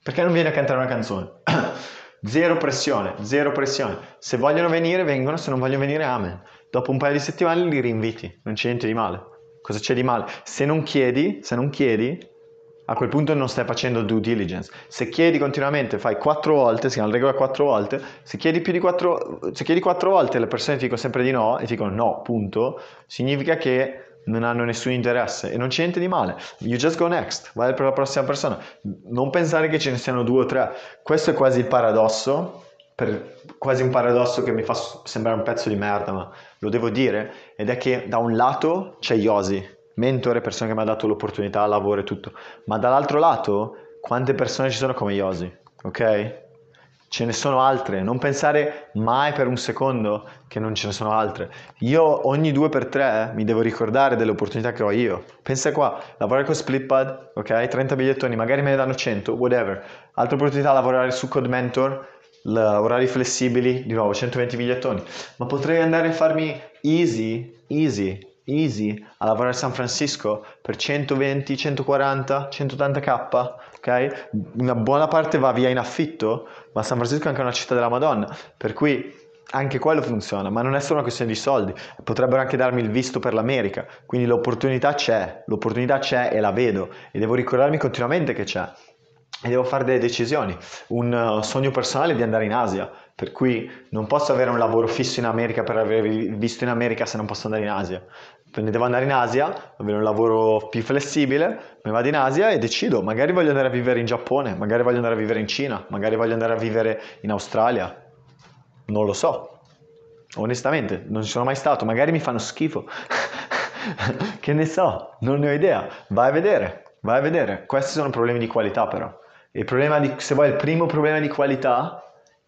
Perché non vieni a cantare una canzone? zero pressione, zero pressione. Se vogliono venire, vengono, se non vogliono venire, amen. Dopo un paio di settimane li rinviti, non c'è niente di male. Cosa c'è di male? Se non chiedi, se non chiedi, a quel punto non stai facendo due diligence. Se chiedi continuamente, fai quattro volte, si chiama regola quattro volte, se chiedi più di quattro, se chiedi quattro volte le persone ti dicono sempre di no e ti dicono no, punto, significa che non hanno nessun interesse e non c'è niente di male. You just go next, vai per la prossima persona. Non pensare che ce ne siano due o tre. Questo è quasi il paradosso, per, quasi un paradosso che mi fa sembrare un pezzo di merda, ma lo devo dire, ed è che da un lato c'è Yosi, mentore, persona che mi ha dato l'opportunità, lavoro e tutto, ma dall'altro lato quante persone ci sono come Yosi, ok? Ce ne sono altre, non pensare mai per un secondo che non ce ne sono altre. Io ogni due per tre mi devo ricordare delle opportunità che ho io. Pensa qua, lavorare con Splitpad, ok? 30 bigliettoni, magari me ne danno 100, whatever. Altra opportunità, lavorare su Code Mentor, orari flessibili, di nuovo 120 bigliettoni. Ma potrei andare a farmi easy, easy, easy a lavorare a San Francisco per 120, 140, 180k, ok? Una buona parte va via in affitto, ma San Francisco è anche una città della Madonna, per cui anche quello funziona, ma non è solo una questione di soldi, potrebbero anche darmi il visto per l'America, quindi l'opportunità c'è, l'opportunità c'è e la vedo. E devo ricordarmi continuamente che c'è. E devo fare delle decisioni. Un uh, sogno personale è di andare in Asia, per cui non posso avere un lavoro fisso in America per aver visto in America se non posso andare in Asia. Quindi devo andare in Asia, avere un lavoro più flessibile, mi vado in Asia e decido, magari voglio andare a vivere in Giappone, magari voglio andare a vivere in Cina, magari voglio andare a vivere in Australia. Non lo so. Onestamente, non ci sono mai stato, magari mi fanno schifo. che ne so, non ne ho idea. Vai a vedere, vai a vedere. Questi sono problemi di qualità però. Il problema di, se vuoi, il primo problema di qualità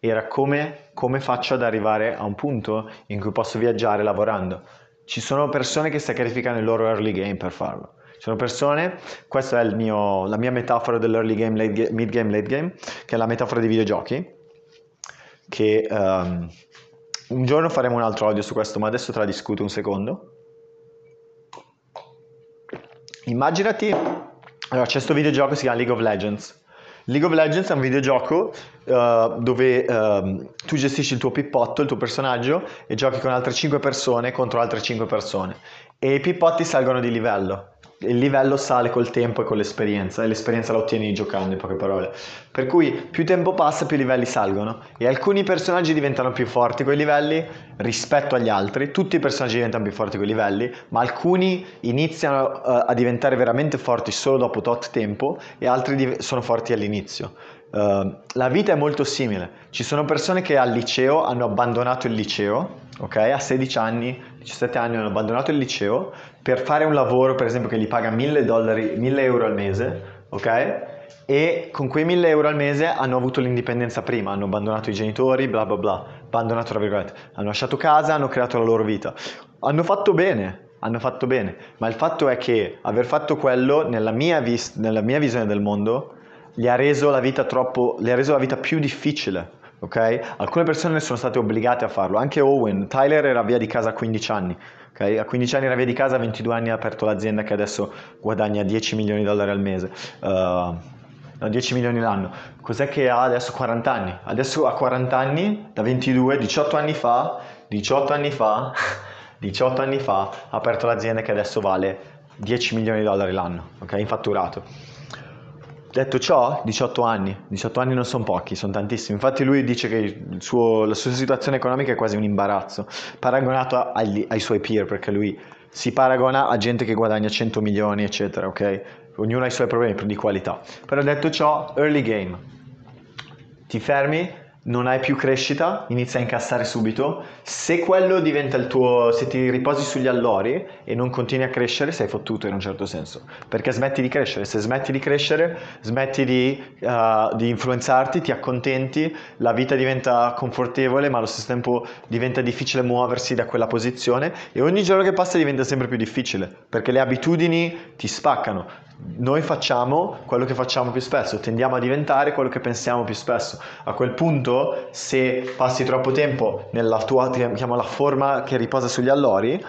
era come, come faccio ad arrivare a un punto in cui posso viaggiare lavorando. Ci sono persone che sacrificano il loro early game per farlo. Ci sono persone, questa è mio, la mia metafora dell'early game, late game, mid game, late game, che è la metafora dei videogiochi, che um, un giorno faremo un altro audio su questo, ma adesso te la discuto un secondo. Immaginati, allora c'è questo videogioco, si chiama League of Legends, League of Legends è un videogioco uh, dove uh, tu gestisci il tuo pippotto, il tuo personaggio e giochi con altre 5 persone contro altre 5 persone. E i pippotti salgono di livello il livello sale col tempo e con l'esperienza e l'esperienza la ottieni giocando in poche parole. Per cui più tempo passa più i livelli salgono e alcuni personaggi diventano più forti con i livelli rispetto agli altri, tutti i personaggi diventano più forti con i livelli, ma alcuni iniziano uh, a diventare veramente forti solo dopo tot tempo e altri div- sono forti all'inizio. Uh, la vita è molto simile, ci sono persone che al liceo hanno abbandonato il liceo, ok? A 16 anni, 17 anni hanno abbandonato il liceo per fare un lavoro, per esempio, che gli paga 1000, dollari, 1000 euro al mese, ok? E con quei 1000 euro al mese hanno avuto l'indipendenza prima, hanno abbandonato i genitori, bla bla bla, abbandonato tra virgolette, hanno lasciato casa, hanno creato la loro vita. Hanno fatto bene, hanno fatto bene, ma il fatto è che aver fatto quello, nella mia, vis- nella mia visione del mondo, gli ha reso la vita troppo, gli ha reso la vita più difficile ok? Alcune persone sono state obbligate a farlo, anche Owen, Tyler era via di casa a 15 anni, ok? A 15 anni era via di casa, a 22 anni ha aperto l'azienda che adesso guadagna 10 milioni di dollari al mese. Uh, no, 10 milioni l'anno. Cos'è che ha adesso 40 anni? Adesso ha 40 anni, da 22, 18 anni fa, 18 anni fa, 18 anni fa ha aperto l'azienda che adesso vale 10 milioni di dollari l'anno, ok? In fatturato. Detto ciò, 18 anni, 18 anni non sono pochi, sono tantissimi. Infatti lui dice che suo, la sua situazione economica è quasi un imbarazzo, paragonato agli, ai suoi peer, perché lui si paragona a gente che guadagna 100 milioni, eccetera, ok? Ognuno ha i suoi problemi di qualità. Però detto ciò, early game. Ti fermi, non hai più crescita, inizi a incassare subito. Se quello diventa il tuo, se ti riposi sugli allori e non continui a crescere, sei fottuto in un certo senso, perché smetti di crescere. Se smetti di crescere, smetti di, uh, di influenzarti, ti accontenti, la vita diventa confortevole, ma allo stesso tempo diventa difficile muoversi da quella posizione e ogni giorno che passa diventa sempre più difficile, perché le abitudini ti spaccano noi facciamo quello che facciamo più spesso, tendiamo a diventare quello che pensiamo più spesso. A quel punto, se passi troppo tempo nella tua, chiamiamola forma che riposa sugli allori,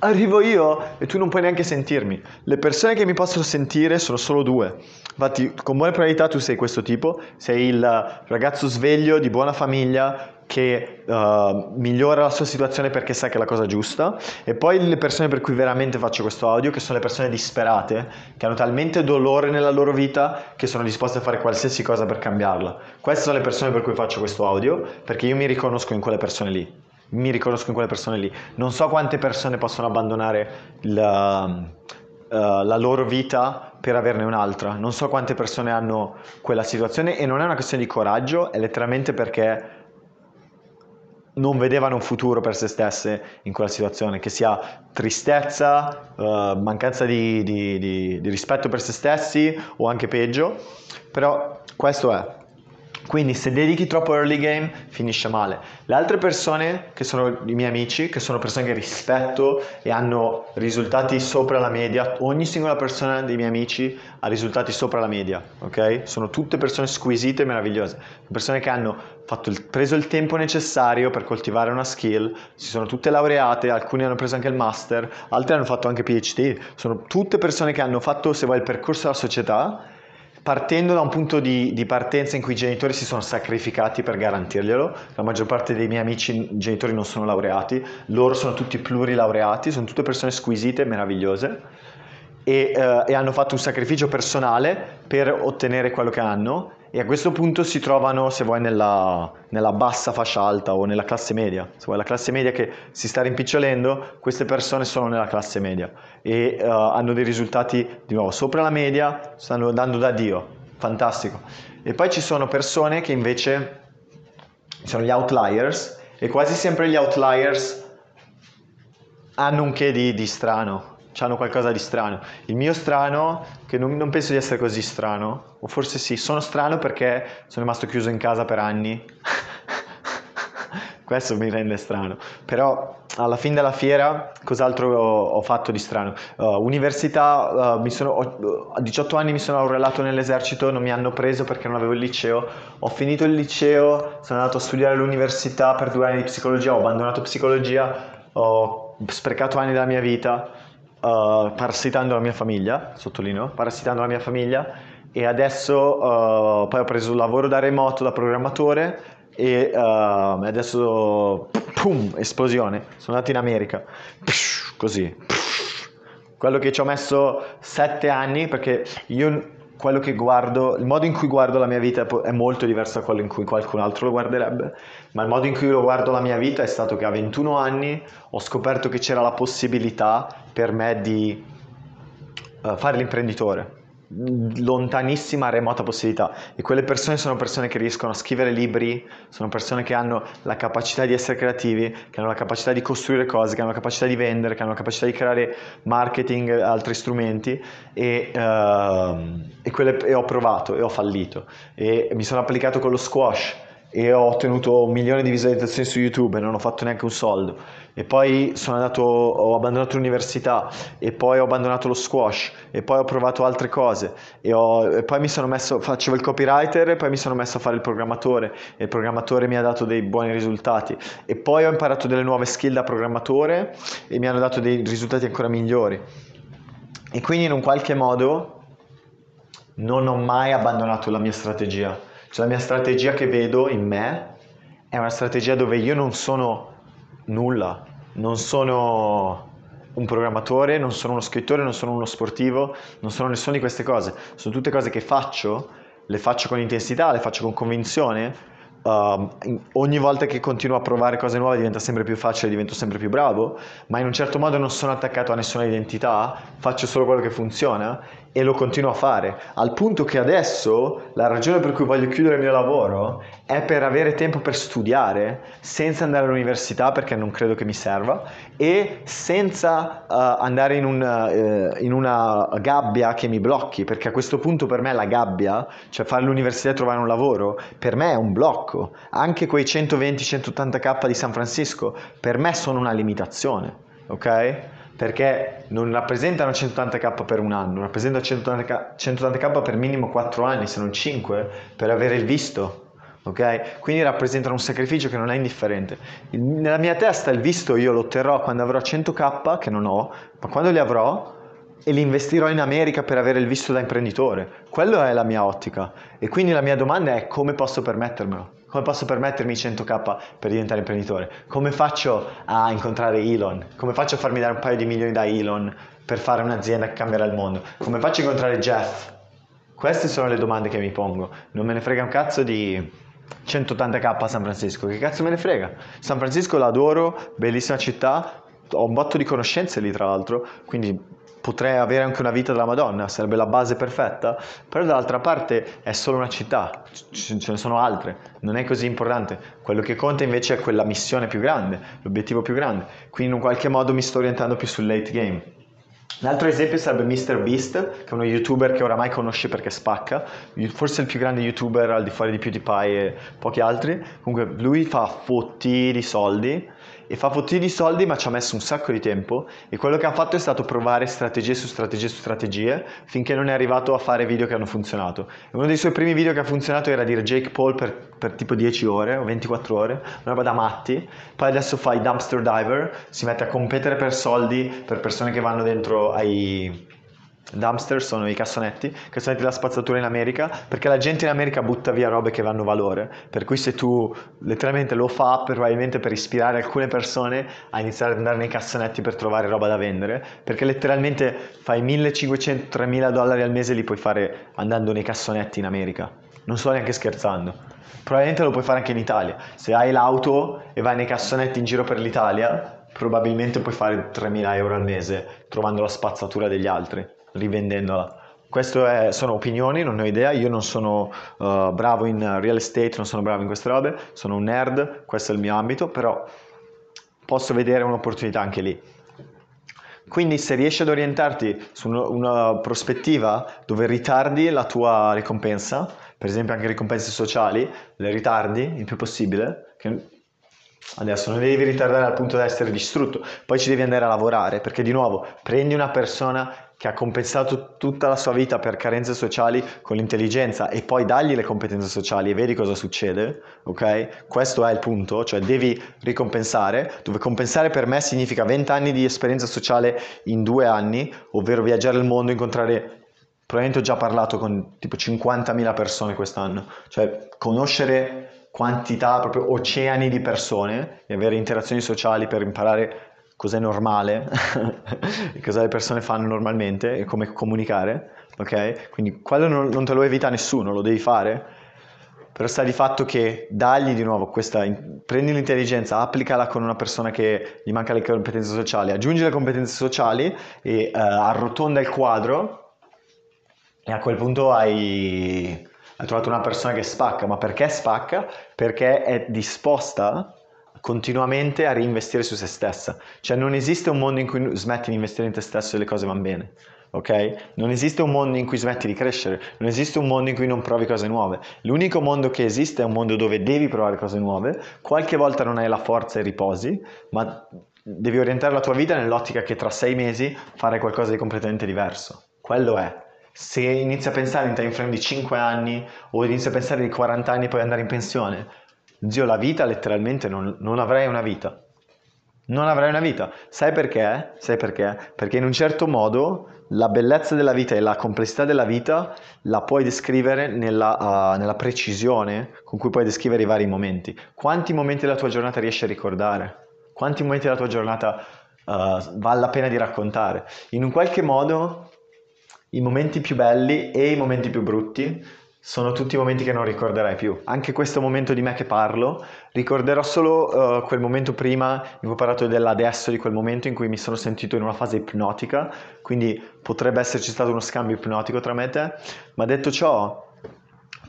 arrivo io e tu non puoi neanche sentirmi. Le persone che mi possono sentire sono solo due. Infatti, con buona probabilità tu sei questo tipo, sei il ragazzo sveglio di buona famiglia che uh, migliora la sua situazione perché sa che è la cosa giusta e poi le persone per cui veramente faccio questo audio che sono le persone disperate che hanno talmente dolore nella loro vita che sono disposte a fare qualsiasi cosa per cambiarla queste sono le persone per cui faccio questo audio perché io mi riconosco in quelle persone lì mi riconosco in quelle persone lì. Non so quante persone possono abbandonare la, uh, la loro vita per averne un'altra. Non so quante persone hanno quella situazione e non è una questione di coraggio è letteralmente perché non vedevano un futuro per se stesse in quella situazione, che sia tristezza, uh, mancanza di, di, di, di rispetto per se stessi o anche peggio, però questo è. Quindi se dedichi troppo early game finisce male. Le altre persone che sono i miei amici, che sono persone che rispetto e hanno risultati sopra la media, ogni singola persona dei miei amici ha risultati sopra la media, ok? Sono tutte persone squisite e meravigliose, persone che hanno il, preso il tempo necessario per coltivare una skill, si sono tutte laureate, alcuni hanno preso anche il master, altri hanno fatto anche PhD, sono tutte persone che hanno fatto, se vuoi, il percorso della società partendo da un punto di, di, partenza in cui i genitori si sono sacrificati per garantirglielo, la maggior parte dei miei amici genitori non sono laureati, loro sono tutti plurilaureati, sono tutte persone squisite, meravigliose e, eh, e hanno fatto un sacrificio personale per ottenere quello che hanno e a questo punto si trovano, se vuoi, nella, nella, bassa fascia alta o nella classe media. Se vuoi, la classe media che si sta rimpicciolendo, queste persone sono nella classe media e uh, hanno dei risultati di nuovo sopra la media, stanno andando da Dio, fantastico. E poi ci sono persone che invece sono gli outliers e quasi sempre gli outliers hanno un che di, di strano, hanno qualcosa di strano. Il mio strano, che non, non, penso di essere così strano, o forse sì, sono strano perché sono rimasto chiuso in casa per anni. Questo mi rende strano. Però alla fine della fiera, cos'altro ho, ho fatto di strano? Uh, università, uh, sono, ho, a 18 anni mi sono laureato nell'esercito, non mi hanno preso perché non avevo il liceo. Ho finito il liceo, sono andato a studiare all'università per due anni di psicologia, ho abbandonato psicologia, ho sprecato anni della mia vita uh, parassitando la mia famiglia, sottolineo, parassitando la mia famiglia e adesso uh, poi ho preso un lavoro da remoto, da programmatore e uh, adesso pum, esplosione, sono andato in America, Psh, così, Psh. quello che ci ho messo sette anni perché io quello che guardo, il modo in cui guardo la mia vita è molto diverso da quello in cui qualcun altro lo guarderebbe, ma il modo in cui io guardo la mia vita è stato che a 21 anni ho scoperto che c'era la possibilità per me di uh, fare l'imprenditore. Lontanissima remota possibilità. E quelle persone sono persone che riescono a scrivere libri sono persone che hanno la capacità di essere creativi che hanno la capacità di costruire cose che hanno la capacità di vendere che hanno la capacità di creare marketing altri strumenti. E, uh, e, quelle, e ho provato e ho fallito. E mi sono applicato con lo squash e ho ottenuto un milione di visualizzazioni su YouTube e non ho fatto neanche un soldo. E poi sono andato, ho abbandonato l'università e poi ho abbandonato lo squash e poi ho provato altre cose e, ho, e poi mi sono messo, facevo il copywriter e poi mi sono messo a fare il programmatore e il programmatore mi ha dato dei buoni risultati e poi ho imparato delle nuove skill da programmatore e mi hanno dato dei risultati ancora migliori. E quindi in un qualche modo non ho mai abbandonato la mia strategia cioè la mia strategia che vedo in me è una strategia dove io non sono nulla, non sono un programmatore, non sono uno scrittore, non sono uno sportivo, non sono nessuna di queste cose. Sono tutte cose che faccio, le faccio con intensità, le faccio con convinzione. Uh, ogni volta che continuo a provare cose nuove diventa sempre più facile, divento sempre più bravo, ma in un certo modo non sono attaccato a nessuna identità, faccio solo quello che funziona e lo continuo a fare, al punto che adesso la ragione per cui voglio chiudere il mio lavoro è per avere tempo per studiare senza andare all'università perché non credo che mi serva e senza uh, andare in, un, uh, in, una gabbia che mi blocchi perché a questo punto per me la gabbia, cioè fare l'università e trovare un lavoro, per me è un blocco, anche quei 120-180k di San Francisco per me sono una limitazione, ok? Perché non rappresentano 180k per un anno, rappresentano 180k, 180k per minimo 4 anni, se non 5, per avere il visto. ok? Quindi rappresentano un sacrificio che non è indifferente. Nella mia testa il visto io lo otterrò quando avrò 100k, che non ho, ma quando li avrò e li investirò in America per avere il visto da imprenditore. Quella è la mia ottica. E quindi la mia domanda è come posso permettermelo? Come posso permettermi 100k per diventare imprenditore? Come faccio a incontrare Elon? Come faccio a farmi dare un paio di milioni da Elon per fare un'azienda che cambierà il mondo? Come faccio a incontrare Jeff? Queste sono le domande che mi pongo. Non me ne frega un cazzo di 180k a San Francisco. Che cazzo me ne frega? San Francisco l'adoro, bellissima città, ho un botto di conoscenze lì tra l'altro, quindi potrei avere anche una vita della Madonna, sarebbe la base perfetta, però dall'altra parte è solo una città, ce ne sono altre, non è così importante. Quello che conta invece è quella missione più grande, l'obiettivo più grande, quindi in qualche modo mi sto orientando più sul late game. L'altro esempio sarebbe MrBeast, che è uno youtuber che oramai conosce perché spacca, forse il più grande youtuber al di fuori di PewDiePie e pochi altri. Comunque lui fa fotti di soldi e fa fottini di soldi ma ci ha messo un sacco di tempo e quello che ha fatto è stato provare strategie su strategie su strategie finché non è arrivato a fare video che hanno funzionato. E uno dei suoi primi video che ha funzionato era dire Jake Paul per, per tipo 10 ore o 24 ore, una roba da matti, poi adesso fa i dumpster diver, si mette a competere per soldi per persone che vanno dentro ai Dumpster sono i cassonetti, cassonetti della spazzatura in America, perché la gente in America butta via robe che vanno valore, per cui se tu letteralmente lo fa probabilmente per ispirare alcune persone a iniziare ad andare nei cassonetti per trovare roba da vendere, perché letteralmente fai 1500-3000 dollari al mese li puoi fare andando nei cassonetti in America, non sto neanche scherzando. Probabilmente lo puoi fare anche in Italia, se hai l'auto e vai nei cassonetti in giro per l'Italia, probabilmente puoi fare 3.000 euro al mese trovando la spazzatura degli altri rivendendola. Queste sono opinioni, non ho idea, io non sono uh, bravo in real estate, non sono bravo in queste robe, sono un nerd, questo è il mio ambito, però posso vedere un'opportunità anche lì. Quindi se riesci ad orientarti su una prospettiva dove ritardi la tua ricompensa, per esempio anche ricompense sociali, le ritardi il più possibile, che Adesso non devi ritardare al punto da essere distrutto, poi ci devi andare a lavorare, perché di nuovo prendi una persona che ha compensato tutta la sua vita per carenze sociali con l'intelligenza e poi dagli le competenze sociali e vedi cosa succede, ok? Questo è il punto, cioè devi ricompensare, dove compensare per me significa 20 anni di esperienza sociale in due anni, ovvero viaggiare il mondo, incontrare probabilmente ho già parlato con tipo 50.000 persone quest'anno, cioè conoscere quantità, proprio oceani di persone e avere interazioni sociali per imparare cos'è normale, cosa le persone fanno normalmente e come comunicare, ok? Quindi quello non, non, te lo evita nessuno, lo devi fare, però sta di fatto che dagli di nuovo questa, prendi l'intelligenza, applicala con una persona che gli manca le competenze sociali, aggiungi le competenze sociali e uh, arrotonda il quadro e a quel punto hai, hai trovato una persona che spacca, ma perché spacca? Perché è disposta continuamente a reinvestire su se stessa. Cioè non esiste un mondo in cui smetti di investire in te stesso e le cose vanno bene. ok? Non esiste un mondo in cui smetti di crescere, non esiste un mondo in cui non provi cose nuove. L'unico mondo che esiste è un mondo dove devi provare cose nuove, qualche volta non hai la forza e riposi, ma devi orientare la tua vita nell'ottica che tra sei mesi farai qualcosa di completamente diverso. Quello è. Se inizi a pensare in time frame di 5 anni o inizi a pensare di 40 anni e poi andare in pensione, zio, la vita letteralmente non, non avrai una vita. Non avrai una vita. Sai perché? Sai perché? Perché in un certo modo la bellezza della vita e la complessità della vita la puoi descrivere nella, uh, nella, precisione con cui puoi descrivere i vari momenti. Quanti momenti della tua giornata riesci a ricordare? Quanti momenti della tua giornata uh, vale la pena di raccontare? In un qualche modo i momenti più belli e i momenti più brutti sono tutti momenti che non ricorderai più. Anche questo momento di me che parlo, ricorderò solo uh, quel momento prima cui ho parlato dell'adesso, di quel momento in cui mi sono sentito in una fase ipnotica, quindi potrebbe esserci stato uno scambio ipnotico tra me e te, ma detto ciò,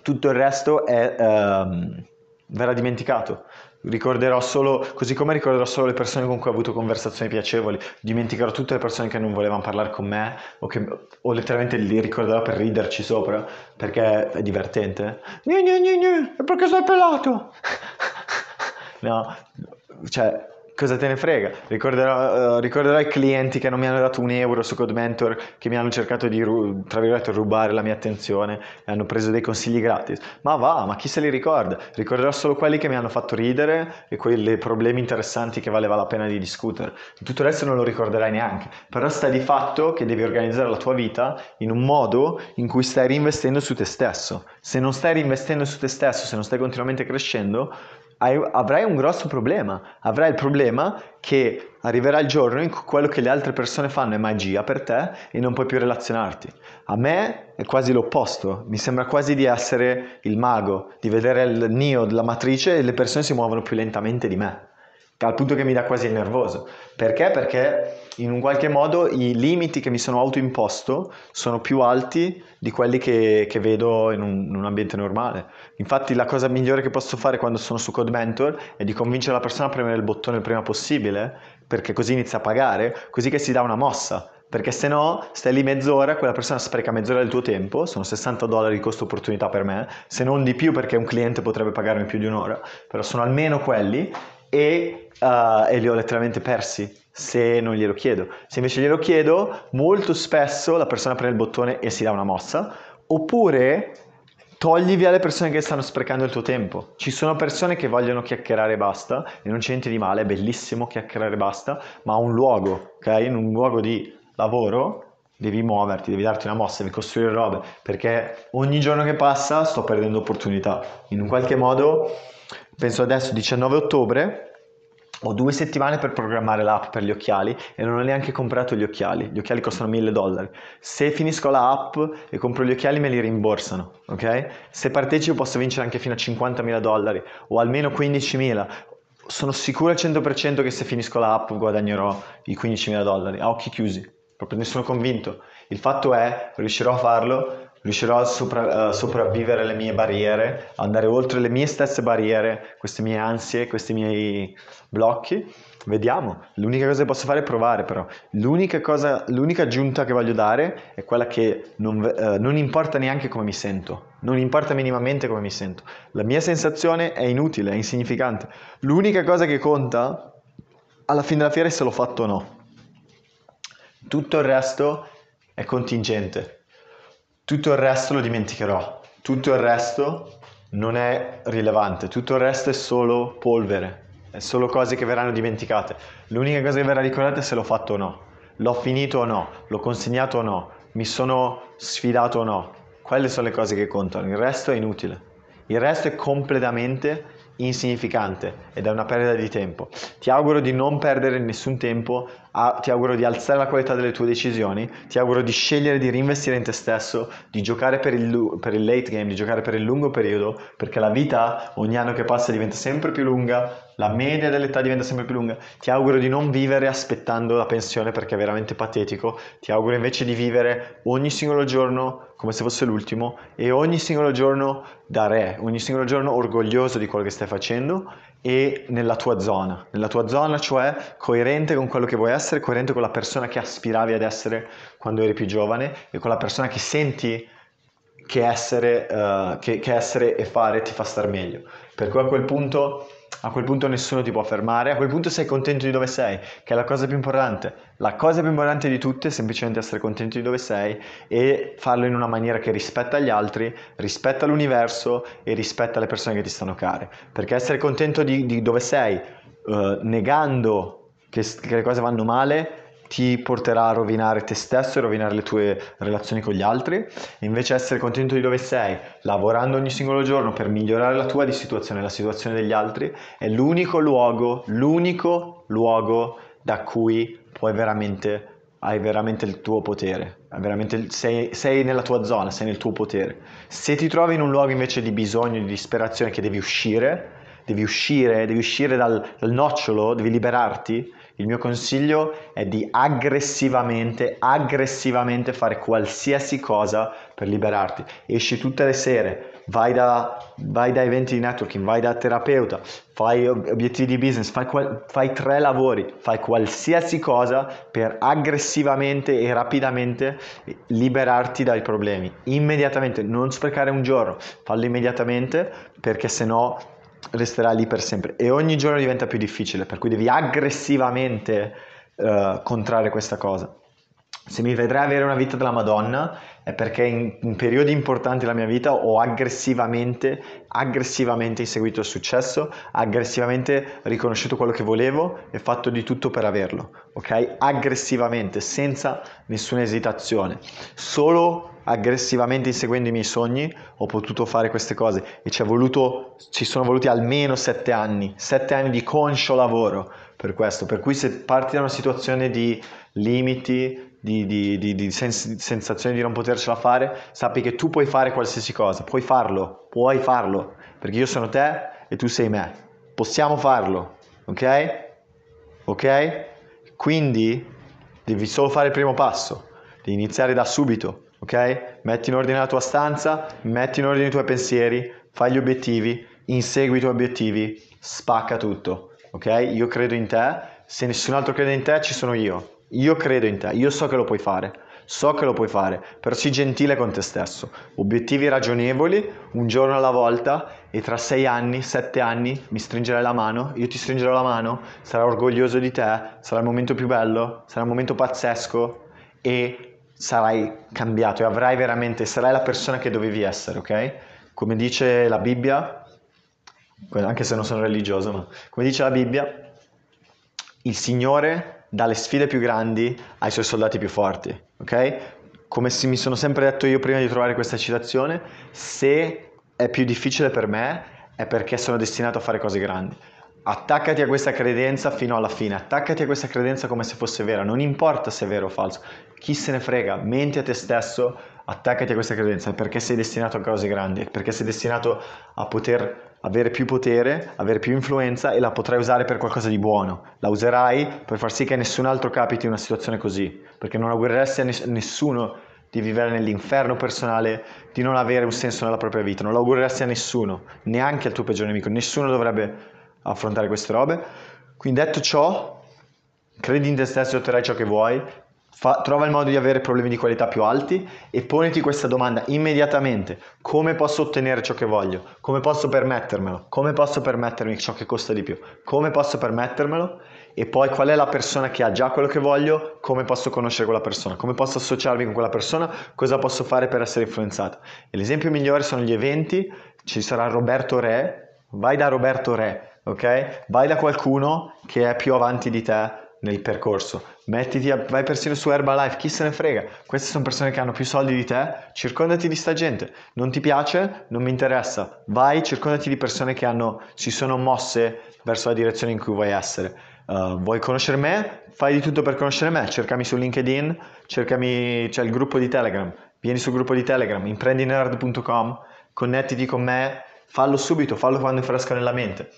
tutto il resto è, uh, verrà dimenticato ricorderò solo, così come ricorderò solo le persone con cui ho avuto conversazioni piacevoli, dimenticherò tutte le persone che non volevano parlare con me o, che, o letteralmente li ricorderò per riderci sopra perché è divertente. Gne, gne, gne, gne, perché sei pelato? no, cioè cosa te ne frega? Ricorderò, uh, ricorderò, i clienti che non mi hanno dato un euro su CodeMentor, che mi hanno cercato di, tra virgolette, rubare la mia attenzione e hanno preso dei consigli gratis. Ma va, ma chi se li ricorda? Ricorderò solo quelli che mi hanno fatto ridere e quei problemi interessanti che valeva la pena di discutere. Tutto il resto non lo ricorderai neanche. Però sta di fatto che devi organizzare la tua vita in un modo in cui stai reinvestendo su te stesso. Se non stai reinvestendo su te stesso, se non stai continuamente crescendo, avrai un grosso problema. Avrai il problema che arriverà il giorno in cui quello che le altre persone fanno è magia per te e non puoi più relazionarti. A me è quasi l'opposto, mi sembra quasi di essere il mago, di vedere il neo della matrice e le persone si muovono più lentamente di me al punto che mi dà quasi il nervoso. Perché? Perché in un qualche modo i limiti che mi sono autoimposto sono più alti di quelli che, che vedo in un, in un, ambiente normale. Infatti la cosa migliore che posso fare quando sono su Code Mentor è di convincere la persona a premere il bottone il prima possibile, perché così inizia a pagare, così che si dà una mossa. Perché se no stai lì mezz'ora, quella persona spreca mezz'ora del tuo tempo, sono 60 dollari di costo opportunità per me, se non di più perché un cliente potrebbe pagarmi più di un'ora, però sono almeno quelli e, uh, e li ho letteralmente persi se non glielo chiedo. Se invece glielo chiedo, molto spesso la persona prende il bottone e si dà una mossa, oppure togli via le persone che stanno sprecando il tuo tempo. Ci sono persone che vogliono chiacchierare e basta, e non c'è niente di male, è bellissimo chiacchierare e basta, ma un luogo, ok? In un luogo di lavoro devi muoverti, devi darti una mossa, devi costruire robe, perché ogni giorno che passa sto perdendo opportunità. In un qualche modo penso adesso 19 ottobre, ho due settimane per programmare l'app per gli occhiali e non ho neanche comprato gli occhiali. Gli occhiali costano 1000 dollari. Se finisco l'app e compro gli occhiali me li rimborsano, ok? Se partecipo posso vincere anche fino a 50.000 dollari o almeno 15.000. Sono sicuro al 100% che se finisco l'app guadagnerò i 15.000 dollari, a occhi chiusi. Proprio ne sono convinto. Il fatto è, riuscirò a farlo riuscirò a sopra, uh, sopravvivere alle mie barriere, andare oltre le mie stesse barriere, queste mie ansie, questi miei blocchi. Vediamo, l'unica cosa che posso fare è provare però. L'unica, cosa, l'unica aggiunta che voglio dare è quella che non, uh, non importa neanche come mi sento, non importa minimamente come mi sento. La mia sensazione è inutile, è insignificante. L'unica cosa che conta alla fine della fiera è se l'ho fatto o no. Tutto il resto è contingente. Tutto il resto lo dimenticherò, tutto il resto non è rilevante, tutto il resto è solo polvere, è solo cose che verranno dimenticate. L'unica cosa che verrà ricordata è se l'ho fatto o no, l'ho finito o no, l'ho consegnato o no, mi sono sfidato o no. Quelle sono le cose che contano, il resto è inutile. Il resto è completamente insignificante ed è una perdita di tempo. Ti auguro di non perdere nessun tempo, a, ti auguro di alzare la qualità delle tue decisioni, ti auguro di scegliere di reinvestire in te stesso, di giocare per il, per il late game, di giocare per il lungo periodo, perché la vita ogni anno che passa diventa sempre più lunga, la media dell'età diventa sempre più lunga. Ti auguro di non vivere aspettando la pensione perché è veramente patetico, ti auguro invece di vivere ogni singolo giorno come se fosse l'ultimo e ogni singolo giorno da re, ogni singolo giorno orgoglioso di quello che stai facendo e nella tua zona, nella tua zona cioè coerente con quello che vuoi essere, coerente con la persona che aspiravi ad essere quando eri più giovane e con la persona che senti che essere, uh, che, che essere e fare ti fa star meglio. Per cui a quel punto a quel punto nessuno ti può fermare, a quel punto sei contento di dove sei, che è la cosa più importante. La cosa più importante di tutte è semplicemente essere contento di dove sei e farlo in una maniera che rispetta gli altri, rispetta l'universo e rispetta le persone che ti stanno care. Perché essere contento di, di dove sei, uh, negando che, che le cose vanno male, ti porterà a rovinare te stesso e rovinare le tue relazioni con gli altri, invece essere contento di dove sei, lavorando ogni singolo giorno per migliorare la tua situazione, la situazione degli altri, è l'unico luogo, l'unico luogo da cui puoi veramente hai veramente il tuo potere, sei, sei, nella tua zona, sei nel tuo potere. Se ti trovi in un luogo invece di bisogno, di disperazione, che devi uscire, devi uscire, devi uscire dal, dal nocciolo, devi liberarti, il mio consiglio è di aggressivamente, aggressivamente fare qualsiasi cosa per liberarti. Esci tutte le sere, vai da, vai da eventi di networking, vai da terapeuta, fai obiettivi di business, fai, fai tre lavori, fai qualsiasi cosa per aggressivamente e rapidamente liberarti dai problemi. Immediatamente, non sprecare un giorno, fallo immediatamente perché sennò resterà lì per sempre e ogni giorno diventa più difficile, per cui devi aggressivamente uh, contrarre questa cosa. Se mi vedrai avere una vita della Madonna è perché in, in, periodi importanti della mia vita ho aggressivamente, aggressivamente inseguito il successo, aggressivamente riconosciuto quello che volevo e fatto di tutto per averlo, ok? Aggressivamente, senza nessuna esitazione. Solo aggressivamente inseguendo i miei sogni ho potuto fare queste cose. E ci, voluto, ci sono voluti almeno sette anni, sette anni di conscio lavoro per questo, per cui se parti da una situazione di limiti, di, di, di, di sens- sensazione di non potercela fare, sappi che tu puoi fare qualsiasi cosa, puoi farlo, puoi farlo, perché io sono te e tu sei me, possiamo farlo, ok? Ok? Quindi devi solo fare il primo passo, devi iniziare da subito, ok? Metti in ordine la tua stanza, metti in ordine i tuoi pensieri, fai gli obiettivi, insegui i tuoi obiettivi, spacca tutto, ok? Io credo in te, se nessun altro crede in te ci sono io. Io credo in te, io so che lo puoi fare, so che lo puoi fare, però sii gentile con te stesso. Obiettivi ragionevoli, un giorno alla volta e tra sei anni, sette anni mi stringerai la mano, io ti stringerò la mano, sarai orgoglioso di te, sarà il momento più bello, sarà un momento pazzesco. E sarai cambiato e avrai veramente, sarai la persona che dovevi essere, ok? Come dice la Bibbia, anche se non sono religioso, ma come dice la Bibbia, il Signore dà le sfide più grandi ai suoi soldati più forti, ok? Come mi sono sempre detto io prima di trovare questa citazione, se è più difficile per me è perché sono destinato a fare cose grandi. Attaccati a questa credenza fino alla fine, attaccati a questa credenza come se fosse vera, non importa se è vero o falso, chi se ne frega, menti a te stesso, attaccati a questa credenza. Perché sei destinato a cose grandi, perché sei destinato a poter avere più potere, avere più influenza e la potrai usare per qualcosa di buono, la userai per far sì che nessun altro capiti una situazione così, perché non augureresti a nessuno di vivere nell'inferno personale, di non avere un senso nella propria vita, non lo augureresti a nessuno, neanche al tuo peggiore nemico, nessuno dovrebbe affrontare queste robe. Quindi detto ciò, credi in te stesso e otterrai ciò che vuoi, fa, trova il modo di avere problemi di qualità più alti e poniti questa domanda immediatamente. Come posso ottenere ciò che voglio? Come posso permettermelo? Come posso permettermi ciò che costa di più? Come posso permettermelo? E poi qual è la persona che ha già quello che voglio? Come posso conoscere quella persona? Come posso associarmi con quella persona? Cosa posso fare per essere influenzato? E l'esempio migliore sono gli eventi. Ci sarà Roberto Re. Vai da Roberto Re ok? Vai da qualcuno che è più avanti di te nel percorso. Mettiti a, vai persino su Herbalife, chi se ne frega. Queste sono persone che hanno più soldi di te, circondati di sta gente. Non ti piace? Non mi interessa. Vai, circondati di persone che hanno, si sono mosse verso la direzione in cui vuoi essere. Uh, vuoi conoscere me? Fai di tutto per conoscere me. Cercami su LinkedIn, cercami, c'è il gruppo di Telegram. Vieni sul gruppo di Telegram, imprendinerd.com, connettiti con me, fallo subito, fallo quando è fresco nella mente.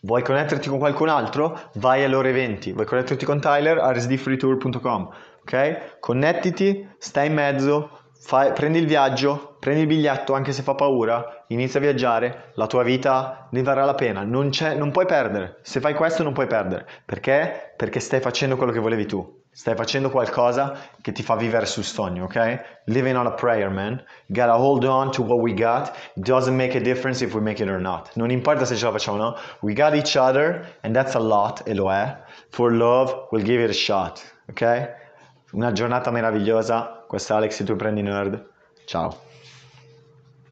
Vuoi connetterti con qualcun altro? Vai alle ore 20. Vuoi connetterti con Tyler? rsdfreetour.com ok? Connettiti, stai in mezzo, Fai, prendi il viaggio, prendi il biglietto anche se fa paura, inizia a viaggiare, la tua vita ne varrà la pena, non, non puoi perdere, se fai questo non puoi perdere, perché? Perché stai facendo quello che volevi tu, stai facendo qualcosa che ti fa vivere sul sogno, ok? Living on a prayer, man. Gotta hold on to what we got, doesn't make a difference if we make it or not. Non importa se ce la facciamo o no, we got each other and that's a lot, e lo è. For love, we'll give it a shot, ok? Una giornata meravigliosa, questo è Alex e tu prendi nerd. Ciao.